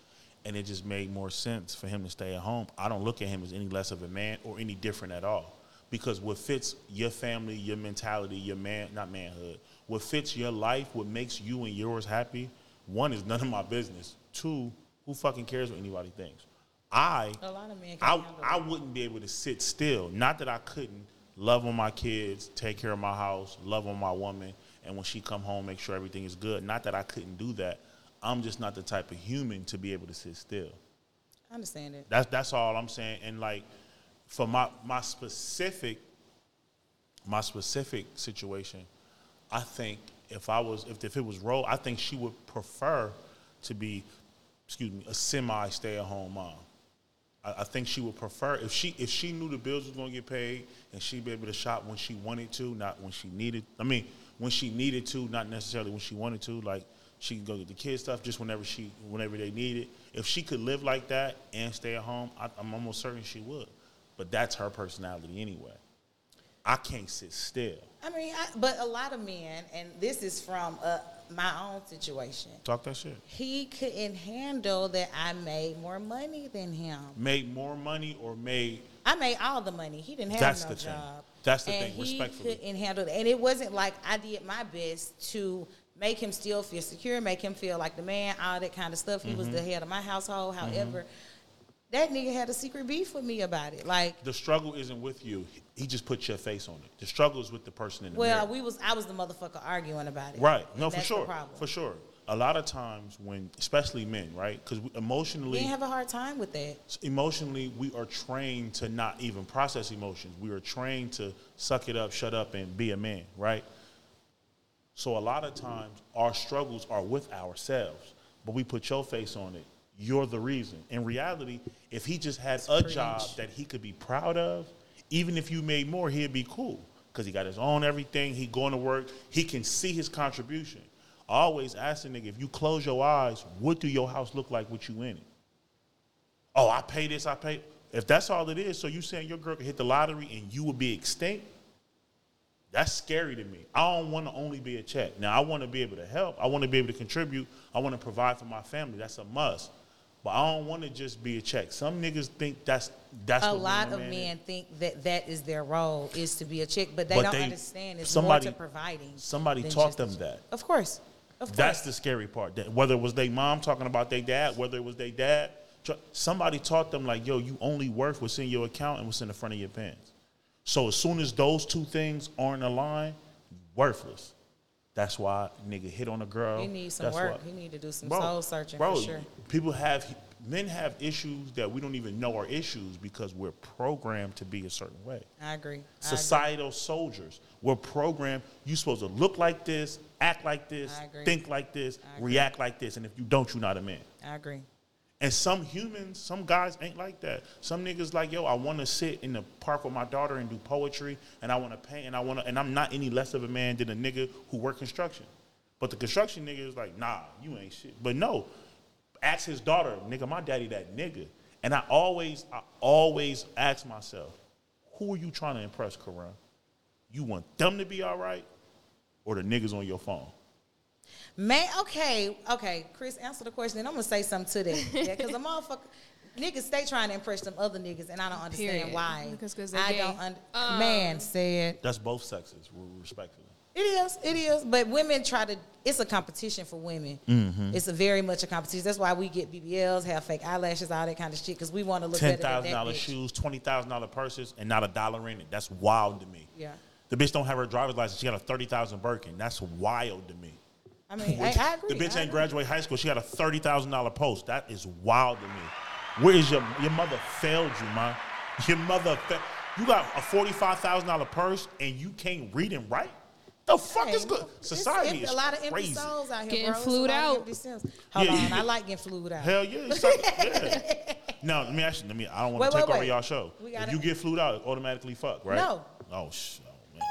and it just made more sense for him to stay at home, I don't look at him as any less of a man or any different at all. Because what fits your family, your mentality, your man not manhood, what fits your life, what makes you and yours happy, one is none of my business. Two, who fucking cares what anybody thinks? I A lot of men can't I, I wouldn't be able to sit still. Not that I couldn't love on my kids, take care of my house, love on my woman, and when she come home, make sure everything is good. Not that I couldn't do that. I'm just not the type of human to be able to sit still. I understand it. That's that's all I'm saying. And like for my my specific my specific situation, I think if I was if, if it was role, I think she would prefer to be, excuse me, a semi stay at home mom. I, think she would prefer if she if she knew the bills was gonna get paid and she'd be able to shop when she wanted to, not when she needed. I mean, when she needed to, not necessarily when she wanted to. Like she could go get the kids stuff just whenever she whenever they need it. If she could live like that and stay at home, I, I'm almost certain she would. But that's her personality anyway. I can't sit still. I mean, I, but a lot of men, and this is from uh, my own situation. Talk that shit. He couldn't handle that I made more money than him. Made more money or made I made all the money. He didn't have That's no the thing. job. That's the and thing, He respectfully. couldn't handle it, and it wasn't like I did my best to make him still feel secure, make him feel like the man, all that kind of stuff. He Mm-hmm. was the head of my household. However, that nigga had a secret beef with me about it. Like, the struggle isn't with you. He just put your face on it. The struggle is with the person in the well, mirror. we was I was the motherfucker arguing about it. Right. No, for sure. For sure. A lot of times when, especially men, right? Because emotionally, didn't have a hard time with that. emotionally, we are trained to not even process emotions. We are trained to suck it up, shut up, and be a man, right? So a lot of times our struggles are with ourselves, but we put your face on it. You're the reason. In reality, if he just had a preach. job that he could be proud of, even if you made more, he'd be cool because he got his own everything. He going to work. He can see his contribution. I always ask the nigga, if you close your eyes, what do your house look like with you in it? Oh, I pay this, I pay. If that's all it is, so you saying your girl could hit the lottery and you would be extinct? That's scary to me. I don't want to only be a check. Now I want to be able to help. I want to be able to contribute. I want to provide for my family. That's a must. But I don't want to just be a check. Some niggas think that's that's a lot of men is. think that that is their role is to be a chick, but they But don't they- understand it's somebody- more to providing. somebody taught them that. Of course, of course. That's the scary part. That whether it was their mom talking about their dad, whether it was their dad, somebody taught them like, yo, you only worth what's in your account and what's in the front of your pants. So as soon as those two things aren't aligned, worthless. That's why nigga hit on a girl. He needs some That's work. why- He need to do some Bro, soul searching bro, for sure. People have men have issues that we don't even know are issues because we're programmed to be a certain way. I agree. I agree. Societal soldiers. We're programmed. You're supposed to look like this, act like this, think like this, react like this, and if you don't, you're not a man. I agree. And some humans, some guys ain't like that. Some niggas like, yo, I want to sit in the park with my daughter and do poetry, and I want to paint, and I want to, and I'm not any less of a man than a nigga who work construction. But the construction nigga is like, nah, you ain't shit. But no, ask his daughter, nigga, my daddy that nigga. And I always, I always ask myself, who are you trying to impress, Karan? You want them to be all right, or the niggas on your phone? Man, okay, okay. Chris, answer the question, and I'm gonna say something to that. Yeah, because the motherfucker niggas stay trying to impress them other niggas, and I don't understand Period. why. Because- 'cause I gay. don't. Un- Um, man said That's both sexes, respectfully. it is, it is. But women try to. It's a competition for women. Mm-hmm. It's a very much a competition. That's why we get BBLs, have fake eyelashes, all that kind of shit, because we want to look ten better than thousand that dollar bitch. shoes, twenty thousand dollar purses, and not a dollar in it. That's wild to me. Yeah. The bitch don't have her driver's license. She got a thirty thousand Birkin. That's wild to me. I mean, I, I agree. The bitch I ain't agree. graduate high school. She got a thirty thousand dollar post. That is wild to me. Where is your your mother failed you, man? Your mother fa- you got a forty five thousand dollar purse and you can't read and write. The fuck Hey, is good? Society it's is a lot of empty crazy. souls out here, Getting bro. It's flued lot out. empty souls. Hold Yeah, on, you- I like getting flued out. Hell yeah, it's yeah. Now let me ask you. Let me. I don't want to take wait, over wait. y'all show. If gotta- you get flued out, automatically fuck, right? No. Oh sh.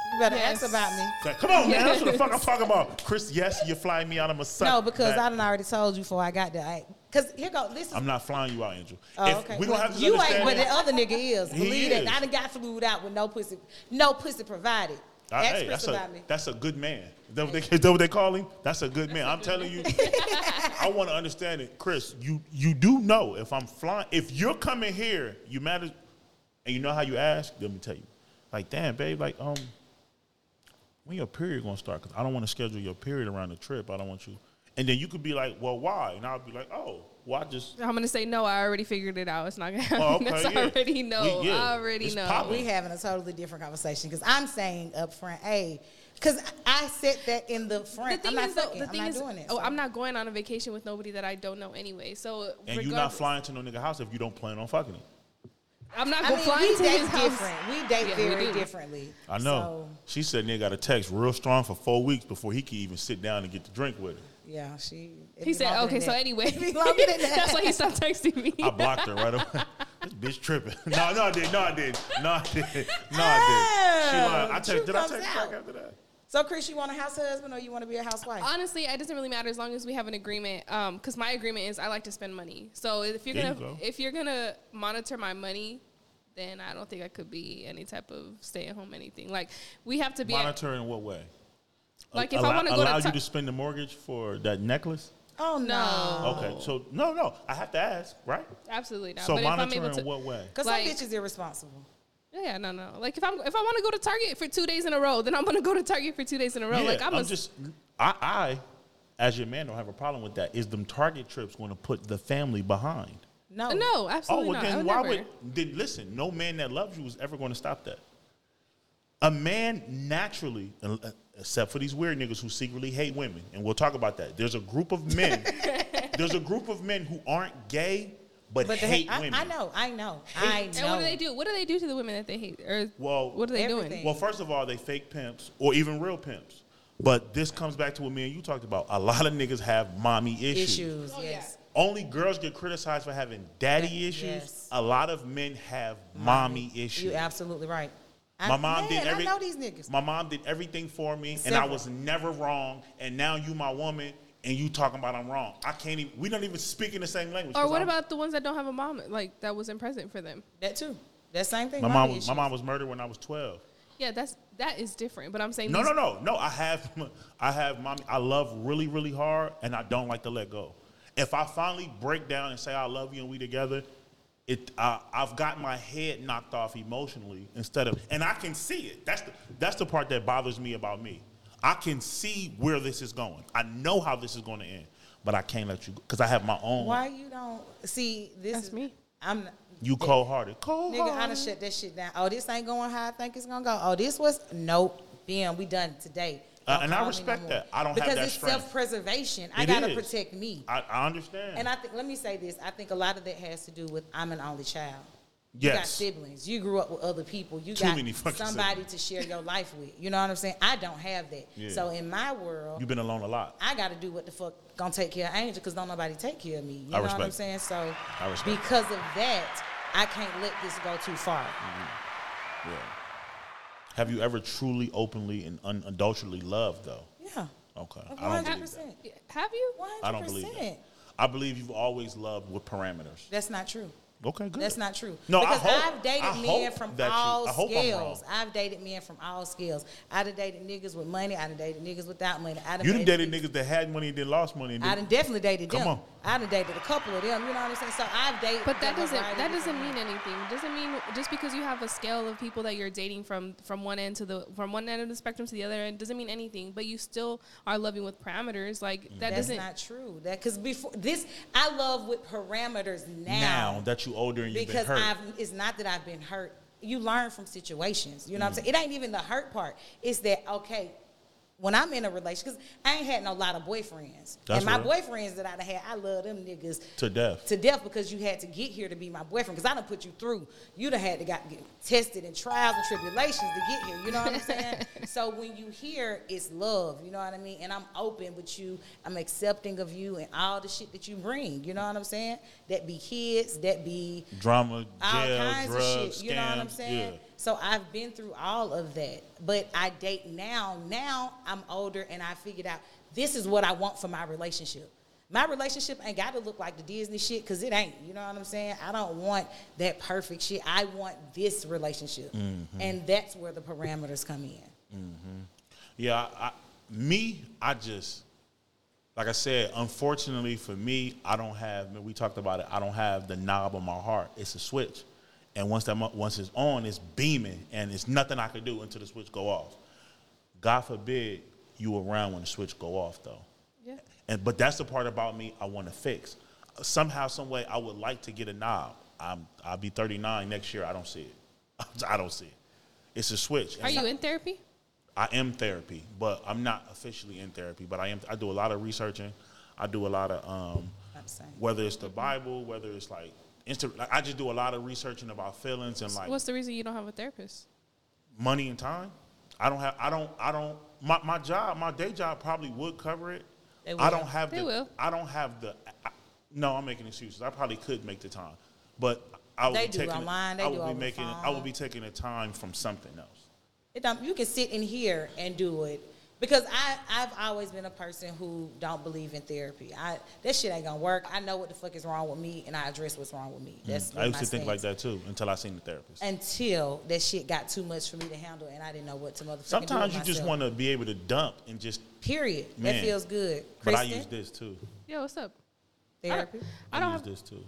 Man. You better Yes. ask about me. Like, Come on, man. That's what the fuck I'm talking about. Chris, yes, you're flying me out of Massac. No, because That- I done already told you before I got there. Because here go, this is. I'm not flying you out, Angel. Oh, okay. we don't have to you ain't, understand but the other nigga is. Believe it. I done got flued out with no pussy, no pussy provided. I- Ask hey, that's about a me. that's a good man. Is that what they, is that what they call him? That's a good man. I'm telling you. I want to understand it, Chris. You you do know if I'm flying, if you're coming here, you matter, and you know how you ask. Let me tell you, like, damn, babe, like, um, when your period gonna start? Because I don't want to schedule your period around the trip. I don't want you. And then you could be like, well, why? And I'll be like, oh, well, I just. I'm gonna say no. I already figured it out. It's not gonna oh, happen. Oh, okay, That's yeah. already no. We- yeah, I already it's know. poppin'. We having a totally different conversation because I'm saying up front, hey, because I said that in the The front. thing I'm not is, though, fucking. the I'm thing not is, doing it. oh, so. I'm not going on a vacation with nobody that I don't know anyway. So And you're not flying to no nigga house if you don't plan on fucking it. I'm not I going mean, flying we to date his house. different. We date Yeah, very do. differently. I know. She said nigga got a text real strong for four weeks before he could even sit down and get to drink with her. Yeah, she. He said, "Okay, so that. anyway, It be longer than that. that's why he stopped texting me." I blocked her right away. this bitch tripping. No, no, I did. No, I did. No, I did. No, I did. She lied. I text, did I text out. back after that? So, Chris, you want a house husband or you want to be a housewife? Honestly, it doesn't really matter as long as we have an agreement. Um, because my agreement is I like to spend money. So if you're There gonna go. if you're gonna monitor my money, then I don't think I could be any type of stay at home anything. Like we have to be. Monitor in what way? Like, if I wanna go to allow ta- you to spend the mortgage for that necklace. oh no. No. Okay, so no, no, I have to ask, right? absolutely not. So but if I'm monitor able in to, what way? Because Like- some bitches irresponsible. Yeah, no, no. Like if I'm if I want to go to Target for two days in a row, then I'm gonna go to Target for two days in a row. Yeah, like I'm, I'm a, just, I, I, as your man, don't have a problem with that. Is them Target trips going to put the family behind? No. no, Oh, absolutely well, not. I then would why never. would? Then listen, no man that loves you is ever going to stop that. A man naturally, uh, except for these weird niggas who secretly hate women, and we'll talk about that. There's a group of men. there's a group of men who aren't gay but, But the, hate I, women. I know, I know, I know. and what do they do? What do they do to the women that they hate? Or Well, what are they doing? Well, first of all, they fake pimps or even real pimps. But this comes back to what me and you talked about. A lot of niggas have mommy issues. issues. Oh, yeah. yes. Only girls get criticized for having daddy Yeah, issues. yes. A lot of men have mommy issues. You're absolutely right. I, My mom man, did every. I know these niggas. My mom did everything for me, and I was never wrong. And now you my woman, and you talking about I'm wrong. I can't even. We don't even speak in the same language. Or 'cause what I'm- about the ones that don't have a mom, like that wasn't present for them? that too. That same thing. my mom? Was, my mom was murdered when I was 12. Yeah, that's that is different. But I'm saying No, no, no, no. I have, I have mommy. I love really, really hard, and I don't like to let go. if I finally break down and say I love you and we together, it uh, I've got my head knocked off emotionally instead of, and I can see it. That's the that's the part that bothers me about me. I can see where this is going. I know how this is going to end, but I can't let you because I have my own. Why you don't see this? That's is, me. I'm You cold hearted, cold nigga. I done hearted. shut that shit down. Oh, this ain't going how I think it's gonna go. Oh, this was nope. Bam, we done today. Uh, and I respect more. that. I don't have because that it's strength. self-preservation. I It gotta is. protect me. I, I understand. And I think, let me say this: I think a lot of that has to do with I'm an only child. You got siblings. You grew up with other people. You Too got many fucking somebody to share your life with. You know what I'm saying? I don't have that. Yeah. So in my world, You've been alone a lot. I got to do what the fuck gonna take care of Angel because don't nobody take care of me. You I know what I'm respect. saying? So I respect. because of that, I can't let this go too far. Mm-hmm. Yeah. Have you ever truly, openly, and unadulterately loved though? Yeah. Okay. One I don't believe that. Have you? One I don't believe that. I believe you've always loved with parameters. That's not true. Okay, good. That's not true. No, I because hope- have dated I men hope from that you- all I hope I'm scales. wrong. I've dated men from all scales. I've dated niggas with money. I've dated niggas without money. I You done dated niggas that had money and then lost money. And I then, done definitely dated Come them. on. I done dated a couple of them. You know what I'm saying? So I've dated. But that doesn't that doesn't mean anything. It Doesn't mean just because you have a scale of people that you're dating from from one end to the from one end of the spectrum to the other end doesn't mean anything. But you still are loving with parameters. Like that That's doesn't. not true. That because before this, I love with parameters now. now that you older and you've been because hurt. I've it's not that I've been hurt. You learn from situations. You know what I'm mm. saying? It ain't even the hurt part. It's that okay. When I'm in a relationship, because I ain't had no lot of boyfriends, That's and my real. boyfriends that I done had, I love them niggas to death. to death because you had to get here to be my boyfriend. Because I done put you through. You done had to got get tested in trials and tribulations to get here. You know what I'm saying? so when you hear it's love, you know what I mean. And I'm open with you. I'm accepting of you and all the shit that you bring. You know what I'm saying? That be kids. That be Drama, all jail, kinds drugs, of shit. You know what I'm saying? yeah. So I've been through all of that. But I date now. Now I'm older and I figured out this is what I want for my relationship. My relationship ain't got to look like the Disney shit because it ain't. You know what I'm saying? I don't want that perfect shit. I want this relationship. Mm-hmm. And that's where the parameters come in. Yeah, I, I, me, I just, like I said, unfortunately for me, I don't have. We talked about it. I don't have the knob on my heart. It's a switch, and once that once it's on, it's beaming, and it's nothing I can do until the switch go off. God forbid you around when the switch go off, though. Yeah. And but that's the part about me I want to fix. Somehow, some way, I would like to get a knob. I'm I'll be 39 next year. I don't see it. I don't see it. It's a switch. Are And you in therapy? I am therapy, but I'm not officially in therapy. But I am. I do a lot of researching. I do a lot of um, I'm saying. whether it's the Bible, whether it's like Insta. Like I just do a lot of researching about feelings and like What's the reason you don't have a therapist? money and time. I don't have. I don't. I don't. My, my job, my day job, probably would cover it. They I will. don't have They the. will. I don't have the. I, no, I'm making excuses. I probably could make the time, but I would They be do taking. online, they I do would over be the making. I phone. would be taking the time from something else. It don't, you can sit in here and do it because I I've always been a person who don't believe in therapy. I that shit ain't gonna work. I know what the fuck is wrong with me, and I address what's wrong with me. That's Mm. I used my to think like that too until I seen the therapist. Until that shit got too much for me to handle, and I didn't know what to motherfucking do Sometimes with you just want to be able to dump and just. Period. Man. That feels good. But I use this too. Yeah, what's up? therapy. I I, don't use have. this too.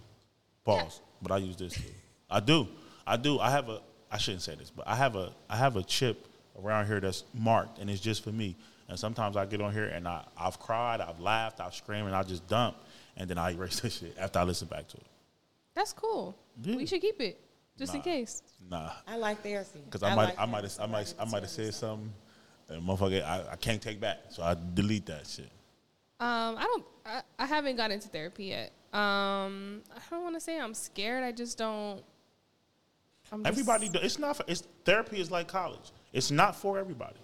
Pause. But I use this too. I do. I do. I have a. I shouldn't say this, but I have a. I have a chip around here that's marked, and it's just for me. And sometimes I get on here and I, I've cried, I've laughed, I've screamed, and I just dump, and then I erase this shit after I listen back to it. That's cool. Yeah. We should keep it just in case. Nah, I like therapy because I, might, like I might, therapy. have, I might, I might have said something, and motherfucker, I, I can't take back, so I delete that shit. Um, I don't. I, I haven't got into therapy yet. Um, I don't want to say I'm scared. I just don't. I'm just- Everybody, do, it's not. For, it's therapy is like college. It's not for everybody,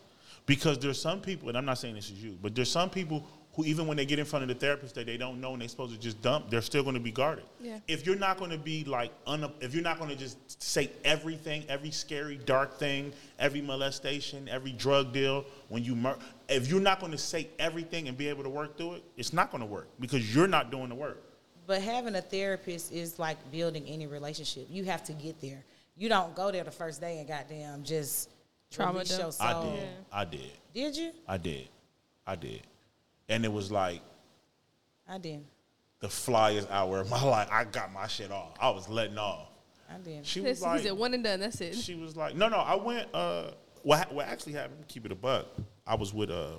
because there's some people, and I'm not saying this is you, but there's some people who even when they get in front of the therapist that they don't know and they're supposed to just dump, they're still going to be guarded. Yeah. If you're not going to be like, un, if you're not going to just say everything, every scary dark thing, every molestation, every drug deal, when you mur- if you're not going to say everything and be able to work through it, it's not going to work because you're not doing the work. But having a therapist is like building any relationship. You have to get there. You don't go there the first day and goddamn just Trauma release dump. your I soul. did. I did. Did you? I did. I did. And it was like I didn't. the flyest hour of my life. I got my shit off. I was letting off. I did. She This was like, is it. One and done. That's it. she was like, no, no. I went. Uh, what, ha- what actually happened? Keep it a buck. I was with uh,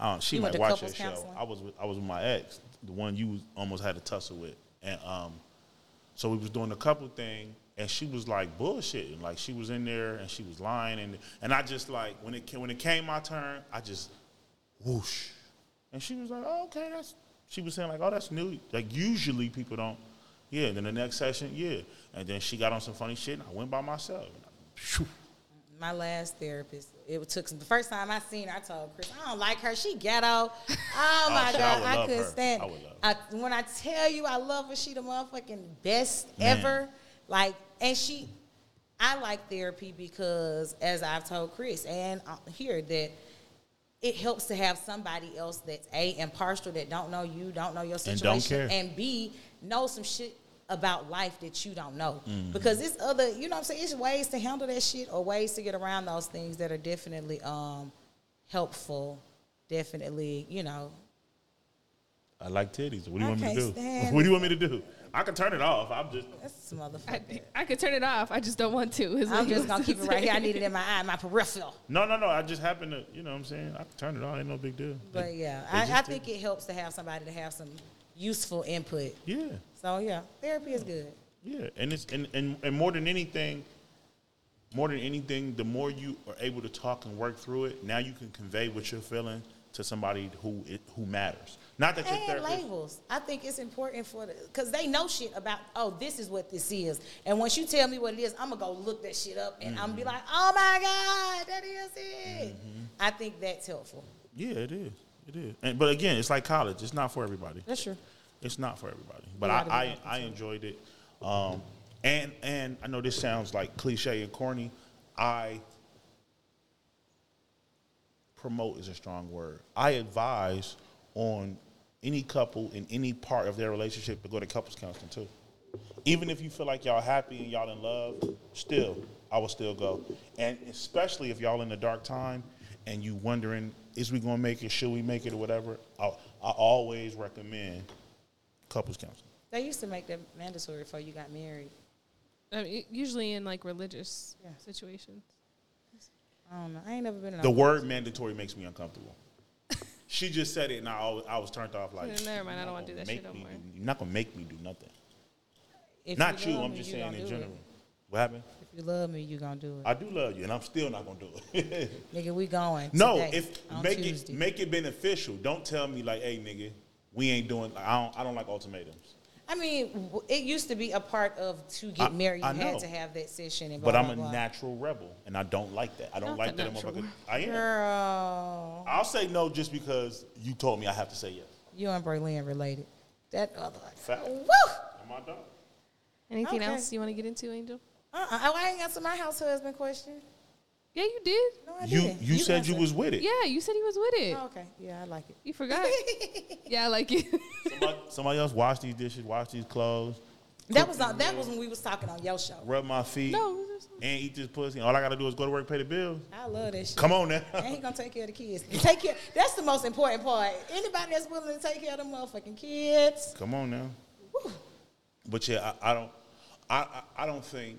uh she You might watch couples that show. I was with I was with my ex, the one you almost had a tussle with, and um, so we was doing a couple thing, and she was like bullshitting, like she was in there and she was lying, and and I just like when it ca- when it came my turn, I just whoosh, and she was like, oh, okay, that's. She was saying like, oh, that's new. Like usually people don't. Yeah. And then the next session, yeah. And then she got on some funny shit, and I went by myself. I, my last therapist, it took some. The first time I seen her, I told Chris, I don't like her. She ghetto. Oh my ah, shit, I god, would I, couldn't her. stand. I would love I, when I tell you I love her, she the motherfucking best Man. ever. Like, and she, I like therapy because, as I've told Chris and uh, here that. It helps to have somebody else that's a impartial that don't know you, don't know your And situation, care. and b know some shit about life that you don't know. Mm-hmm. Because it's other, you know what I'm saying? It's ways to handle that shit or ways to get around those things that are definitely um helpful. Definitely, you know. I like titties. What do you I want me to do? What do you want me to do? I can turn it off. I'm just. That's some I, motherfucker. I could turn it off. I just don't want to. I'm just gonna keep it right here. I need it in my eye, my peripheral. No, no, no. I just happen to, you know what I'm saying? I can turn it on. Ain't no big deal. But They- yeah, they I, I think it helps to have somebody to have some useful input. Yeah, So yeah, therapy is good. yeah. And it's and, and, and more than anything, more than anything, the more you are able to talk and work through it, now you can convey what you're feeling to somebody who it, who matters. Not that your And therapist. labels. I think it's important for the because they know shit about. Oh, this is what this is. And once you tell me what it is, I'm gonna go look that shit up, and I'm gonna be like, oh my god, that is it. I think that's helpful. Yeah, it is. It is. And, but again, it's like college. It's not for everybody. That's true. It's not for everybody, but I, I, I enjoyed it. Um, and and I know this sounds like cliche and corny. I promote is a strong word. I advise on any couple in any part of their relationship to go to couples counseling too. Even if you feel like y'all happy and y'all in love, still, I will still go. And especially if y'all in a dark time and you wondering, is we gonna make it? Should we make it or whatever? I, I always recommend couples counseling. They used to make that mandatory before you got married. I mean, usually in like religious Yeah. situations. I don't know. I ain't never been in The word mandatory makes me uncomfortable. she just said it, and I, always, I was turned off. Like, never mind, I "You're don't wanna do gonna that shit make no me more." do- You're not gonna make me do nothing. If Not you. love I'm just you saying in general. it. What happened? If you love me, you gonna do it. I do love you, and I'm still not gonna do it. Nigga, we going. no, today, if on make Tuesday. it make it beneficial. Don't tell me like, hey, nigga, we ain't doing. I don't. I don't like ultimatums. I mean, it used to be a part of to get I- married. You I know. had to have that session. And blah, But I'm blah, a blah. natural rebel, and I don't like that. I don't Not like the that. natural. motherfucker. I am. Girl, I'll say no just because you told me I have to say yes. you and Berlin related. That other. Fact. Woo! I'm my dog. Anything Okay. else you want to get into, Angel? Uh-uh. Oh, I ain't answer my house husband question. Yeah, you did. No, I You didn't. you said you was with it. Yeah, you said he was with it. Oh, okay. Yeah, I like it. You forgot. yeah, I like it. Somebody, somebody else wash these dishes, wash these clothes, That was on, that was when we was talking on your show. rub my feet, no, it was- and eat this pussy. All I gotta do is go to work, pay the bills. I love that shit. Come on now. And he gonna take care of the kids. Take care. That's the most important part. Anybody that's willing to take care of them motherfucking kids. Come on now. But yeah, I, I don't. I, I I don't think.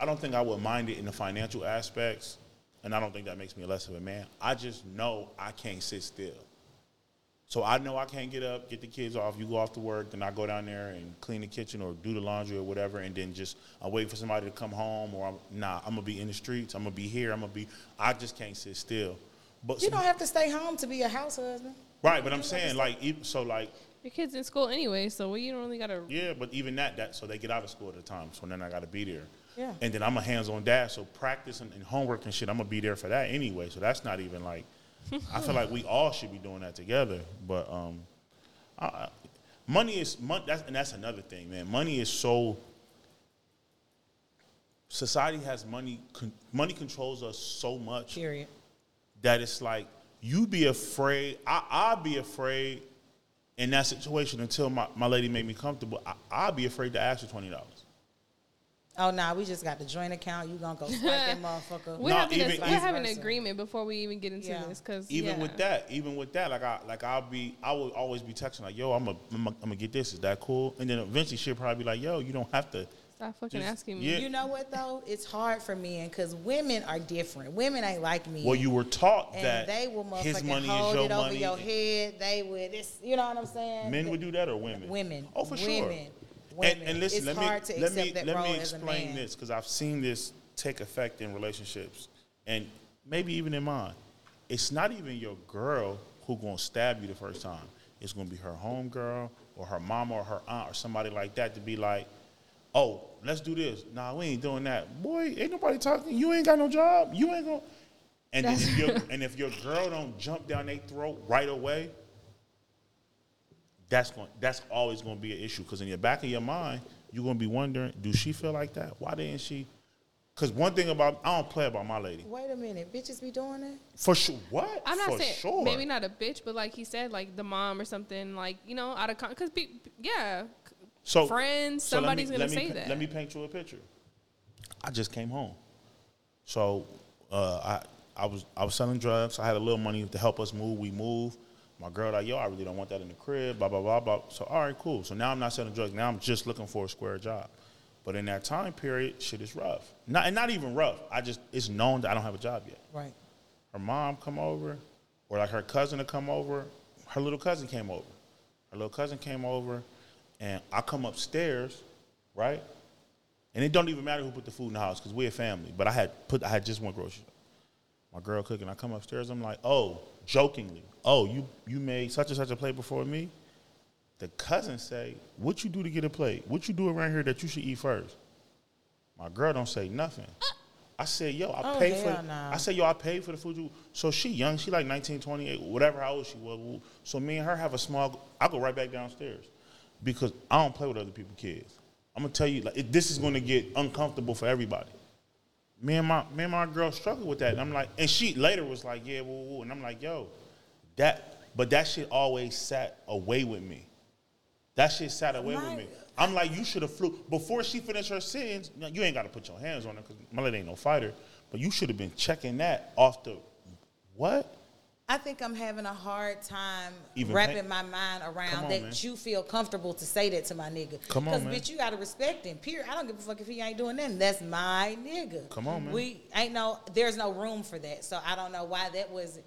I don't think I would mind it in the financial aspects, and I don't think that makes me less of a man. I just know I can't sit still. So I know I can't get up, get the kids off. You go off to work, then I go down there and clean the kitchen or do the laundry or whatever, and then just I wait for somebody to come home. Or I'm, nah, I'm gonna be in the streets. I'm gonna be here. I'm gonna be. I just can't sit still. But You don't have to stay home to be a house husband. right, but I'm saying like so like your kid's in school anyway, so you don't really gotta. Yeah, but even that, that so they get out of school at the time. So then I got to be there. Yeah. And then I'm a hands-on dad, so practice and, and homework and shit. I'm gonna be there for that anyway. So that's not even like. I feel like we all should be doing that together. But um, I, money is money. That's, and that's another thing, man. Money is so. Society has money. Con, money controls us so much Period. that it's like you be afraid. I I'd be afraid in that situation until my, my lady made me comfortable. I, I'd be afraid to ask for twenty dollars. Oh nah, we just got the joint account. You gonna go swipe that motherfucker? We're No, having, a, even- we're even- having an agreement before we even get into Yeah. this because even yeah. with that, even with that, like I like I'll be I will always be texting like, yo, I'm a, I'm a, I'm gonna get this. Is that cool? And then eventually she'll probably be like, yo, you don't have to. Stop fucking Just- asking me. yeah. You know what though? It's hard for men because women are different. Women ain't like me. Well, you were taught and that they will his motherfucking money hold is your it over your head. They would. It's, you know what I'm saying? Men would do that or women? Women. Oh, for sure. Women. And, and listen, it's let me let me let me explain this because I've seen this take effect in relationships, and maybe even in mine. It's not even your girl who gonna stab you the first time. It's gonna be her home girl or her mama or her aunt or somebody like that to be like, "Oh, let's do this." Nah, we ain't doing that. Boy, ain't nobody talking. You ain't got no job. You ain't gonna. And if your and if your girl don't jump down their throat right away, that's going that's always going to be an issue because in your back of your mind you're going to be wondering do she feel like that why didn't she because one thing about i don't play about my lady Wait a minute, bitches be doing that? for sure what I'm not for saying sure maybe not a bitch, but like he said, like the mom or something, like you know, out of con because pe- yeah, so friends, so let me- somebody's gonna let me say pa- that. let me paint you a picture i just came home so uh, I, I was I was selling drugs. I had a little money to help us move. We moved. My girl like, yo, I really don't want that in the crib. Blah blah blah blah. So all right, cool. So now I'm not selling drugs. Now I'm just looking for a square job. But in that time period, shit is rough. Not and not even rough. I just it's known that I don't have a job yet. Right. Her mom come over, or like her cousin to come over. Her little cousin came over. Her little cousin came over, and I come upstairs, right? And it don't even matter who put the food in the house because we're a family. But I had put I had just one grocery. My girl cooking. I come upstairs. I'm like, oh, jokingly, oh, you you made such and such a plate before me. The cousins say, what you do to get a plate? What you do around here that you should eat first? My girl don't say nothing. I said, yo, I Oh, paid for. no. I said, yo, I paid for the food. You. So she young. She like 19, 28, whatever how old she was. So me and her have a small. I go right back downstairs because I don't play with other people's kids. I'm gonna tell you, like, it, this is gonna get uncomfortable for everybody. Me and my me and my girl struggled with that, and I'm like, and she later was like, yeah, woo, woo. and I'm like, yo, that, but that shit always sat away with me. That shit sat away My- with me. I'm like, you should have flew before she finished her sins. You ain't got to put your hands on her because my lady ain't no fighter. But you should have been checking that off the what? I think I'm having a hard time Even wrapping pay- my mind around on, that man. you feel comfortable to say that to my nigga. Come on, Because man. bitch, you gotta respect him. Period. I don't give a fuck if he ain't doing nothing. That's my nigga. Come on, man. We ain't no. There's no room for that. So I don't know why that was.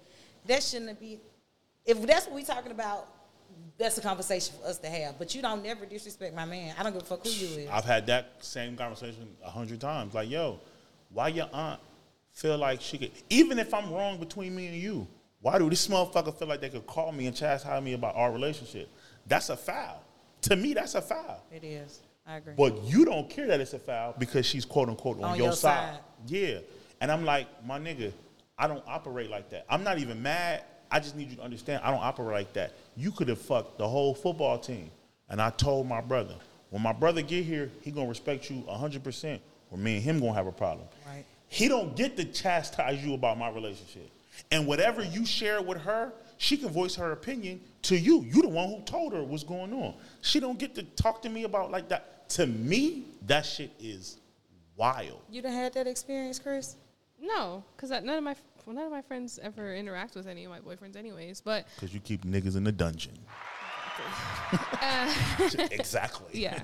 That shouldn't be. If that's what we talking about, that's a conversation for us to have. But you don't never disrespect my man. I don't give a fuck who you is. I've had that same conversation a hundred times. Like, yo, why your aunt feel like she could, even if I'm wrong between me and you, why do this motherfucker feel like they could call me and chastise me about our relationship? That's a foul. To me, that's a foul. It is. I agree. But you don't care that it's a foul because she's quote unquote on, On your, your side. side. Yeah. And I'm like, my nigga, I don't operate like that. I'm not even mad. I just need you to understand I don't operate like that. You could have fucked the whole football team. And I told my brother, when my brother get here, he gonna respect you 100% or me and him gonna have a problem. Right. He don't get to chastise you about my relationship. And whatever you share with her, she can voice her opinion to you. You the one who told her what's going on. She don't get to talk to me about like that. To me, that shit is wild. you done had that experience, Chris? No, because none of my well, none of my friends ever interact with any of my boyfriends, anyways. But Because you keep niggas in the dungeon. exactly. yeah,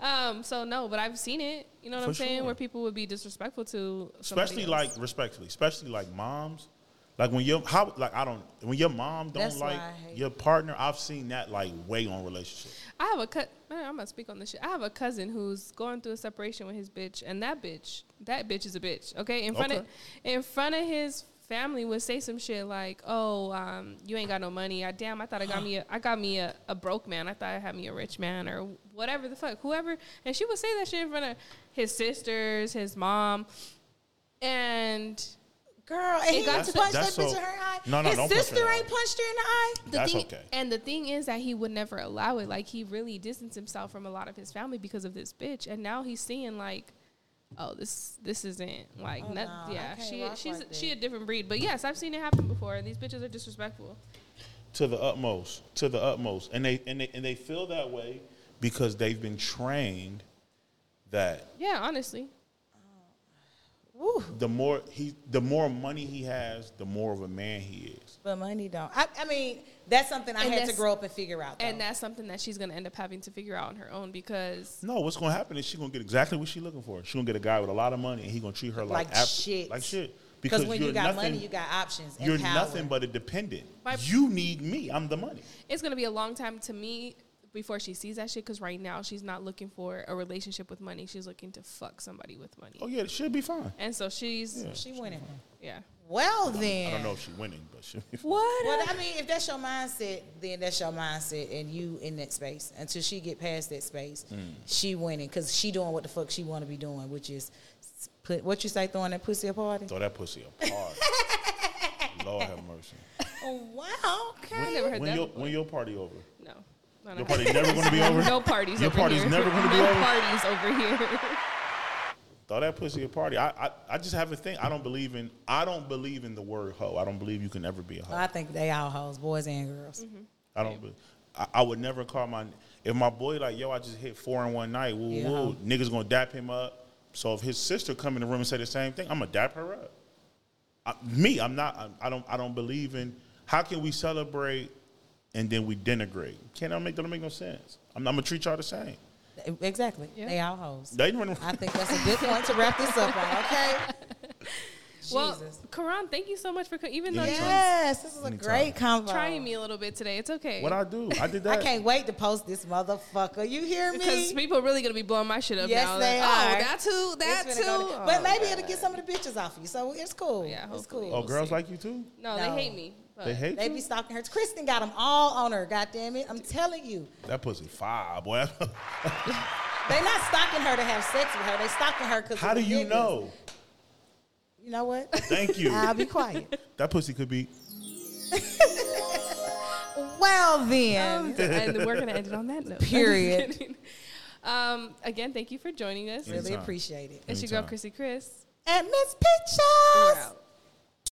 um, so no, but I've seen it. You know what For I'm saying? sure. Where people would be disrespectful to, Especially else. like respectfully, especially like moms. Like when your how like I don't when your mom don't That's like your partner, I've seen that like way on relationship. I have a cut. I'm gonna speak on this shit. I have a cousin who's going through a separation with his bitch, and that bitch, that bitch is a bitch. Okay, in front of, in front of his family would say some shit like, "Oh, um, you ain't got no money. I damn, I thought I got me, a, I got me a, a broke man. I thought I had me a rich man or whatever the fuck, whoever." And she would say that shit in front of his sisters, his mom, and Girl, and he got got to- to punch that bitch so- in her eye. No, no, His don't punch her sister ain't eye. punched her in the eye. the That's thing, okay. And the thing is that he would never allow it. Like he really distanced himself from a lot of his family because of this bitch, and now he's seeing like, oh, this this isn't like, Oh, not, no, yeah, can't she she's like she a different breed. But yes, I've seen it happen before. These bitches are disrespectful. to the utmost, to the utmost, and they and they and they feel that way because they've been trained that Yeah, honestly. Woo. the more he the more money he has, the more of a man he is. But money don't. I, I mean, that's something I And had to grow up and figure out. And that's something that she's gonna end up having to figure out on her own because No, what's gonna happen is she's gonna get exactly what she's looking for. She's gonna get a guy with a lot of money and he's gonna treat her like, like ab- shit. Like shit. Because when you you're got nothing- money, you got options. And You're power. nothing but a dependent. My- you need me. I'm the money. it's gonna be a long time to me before she sees that shit. Because right now she's not looking for a relationship with money. She's looking to fuck somebody with money. Oh yeah, it should be fine. And so she's Yeah. She winning. yeah. Well then. I don't know if she's winning, but she What? Well, I mean, if that's your mindset, then that's your mindset, and you in that space until she get past that space. Hmm. She winning because she doing what the fuck she want to be doing, which is put what you say throwing that pussy a party. throw that pussy apart. Lord have mercy. Oh wow, okay. I never heard when that your before. when your party over? No. No, no. Your party never gonna be over. No parties. Your over party's here. never gonna be no parties over here. Throw that pussy a party. I, I I just have a thing. I don't believe in I don't believe in the word hoe. I don't believe you can ever be a hoe. I think they all hoes, boys and girls. Mm-hmm. I don't. be- I, I would never call my if my boy like yo. I just hit four in one night. Woo Yeah. woo. Niggas gonna dap him up. So if his sister come in the room and say the same thing, I'm gonna dap her up. I, me, I'm not. I, I don't. I don't believe in. How can we celebrate and then we denigrate? Can't that make that don't make no sense? I'm, I'm gonna treat y'all the same. Exactly, Yeah. they all hoes. They run. I think that's a good point to wrap this up on. Okay. Well, Jesus. Karan, thank you so much for co- even though Anytime. you're Yes, this is a great convo. trying me a little bit today. It's okay. What I do? I did that. I can't wait to post this motherfucker. You hear me? because people are really gonna be blowing my shit up Yes, now. they Like, oh, are. Oh, that too. That It's too. finna go- Oh, but maybe God. it'll get some of the bitches off you. So it's cool. Yeah, it's cool. Oh, We'll girls see. like you too? No, No. they hate me. But They hate They you. be stalking her. Kristen got them all on her. God damn it! I'm telling you, That pussy fire, boy. they not stalking her to have sex with her. They stalking her because How do you know? You know what? Thank you. I'll be quiet. That pussy could be. Well then, Um, and we're gonna end it on that note. Period. I'm just kidding. um, again, thank you for joining us. really Anytime. appreciate it. It's your girl, Anytime. Chrissy Chris. And Miss We're Pictures. out.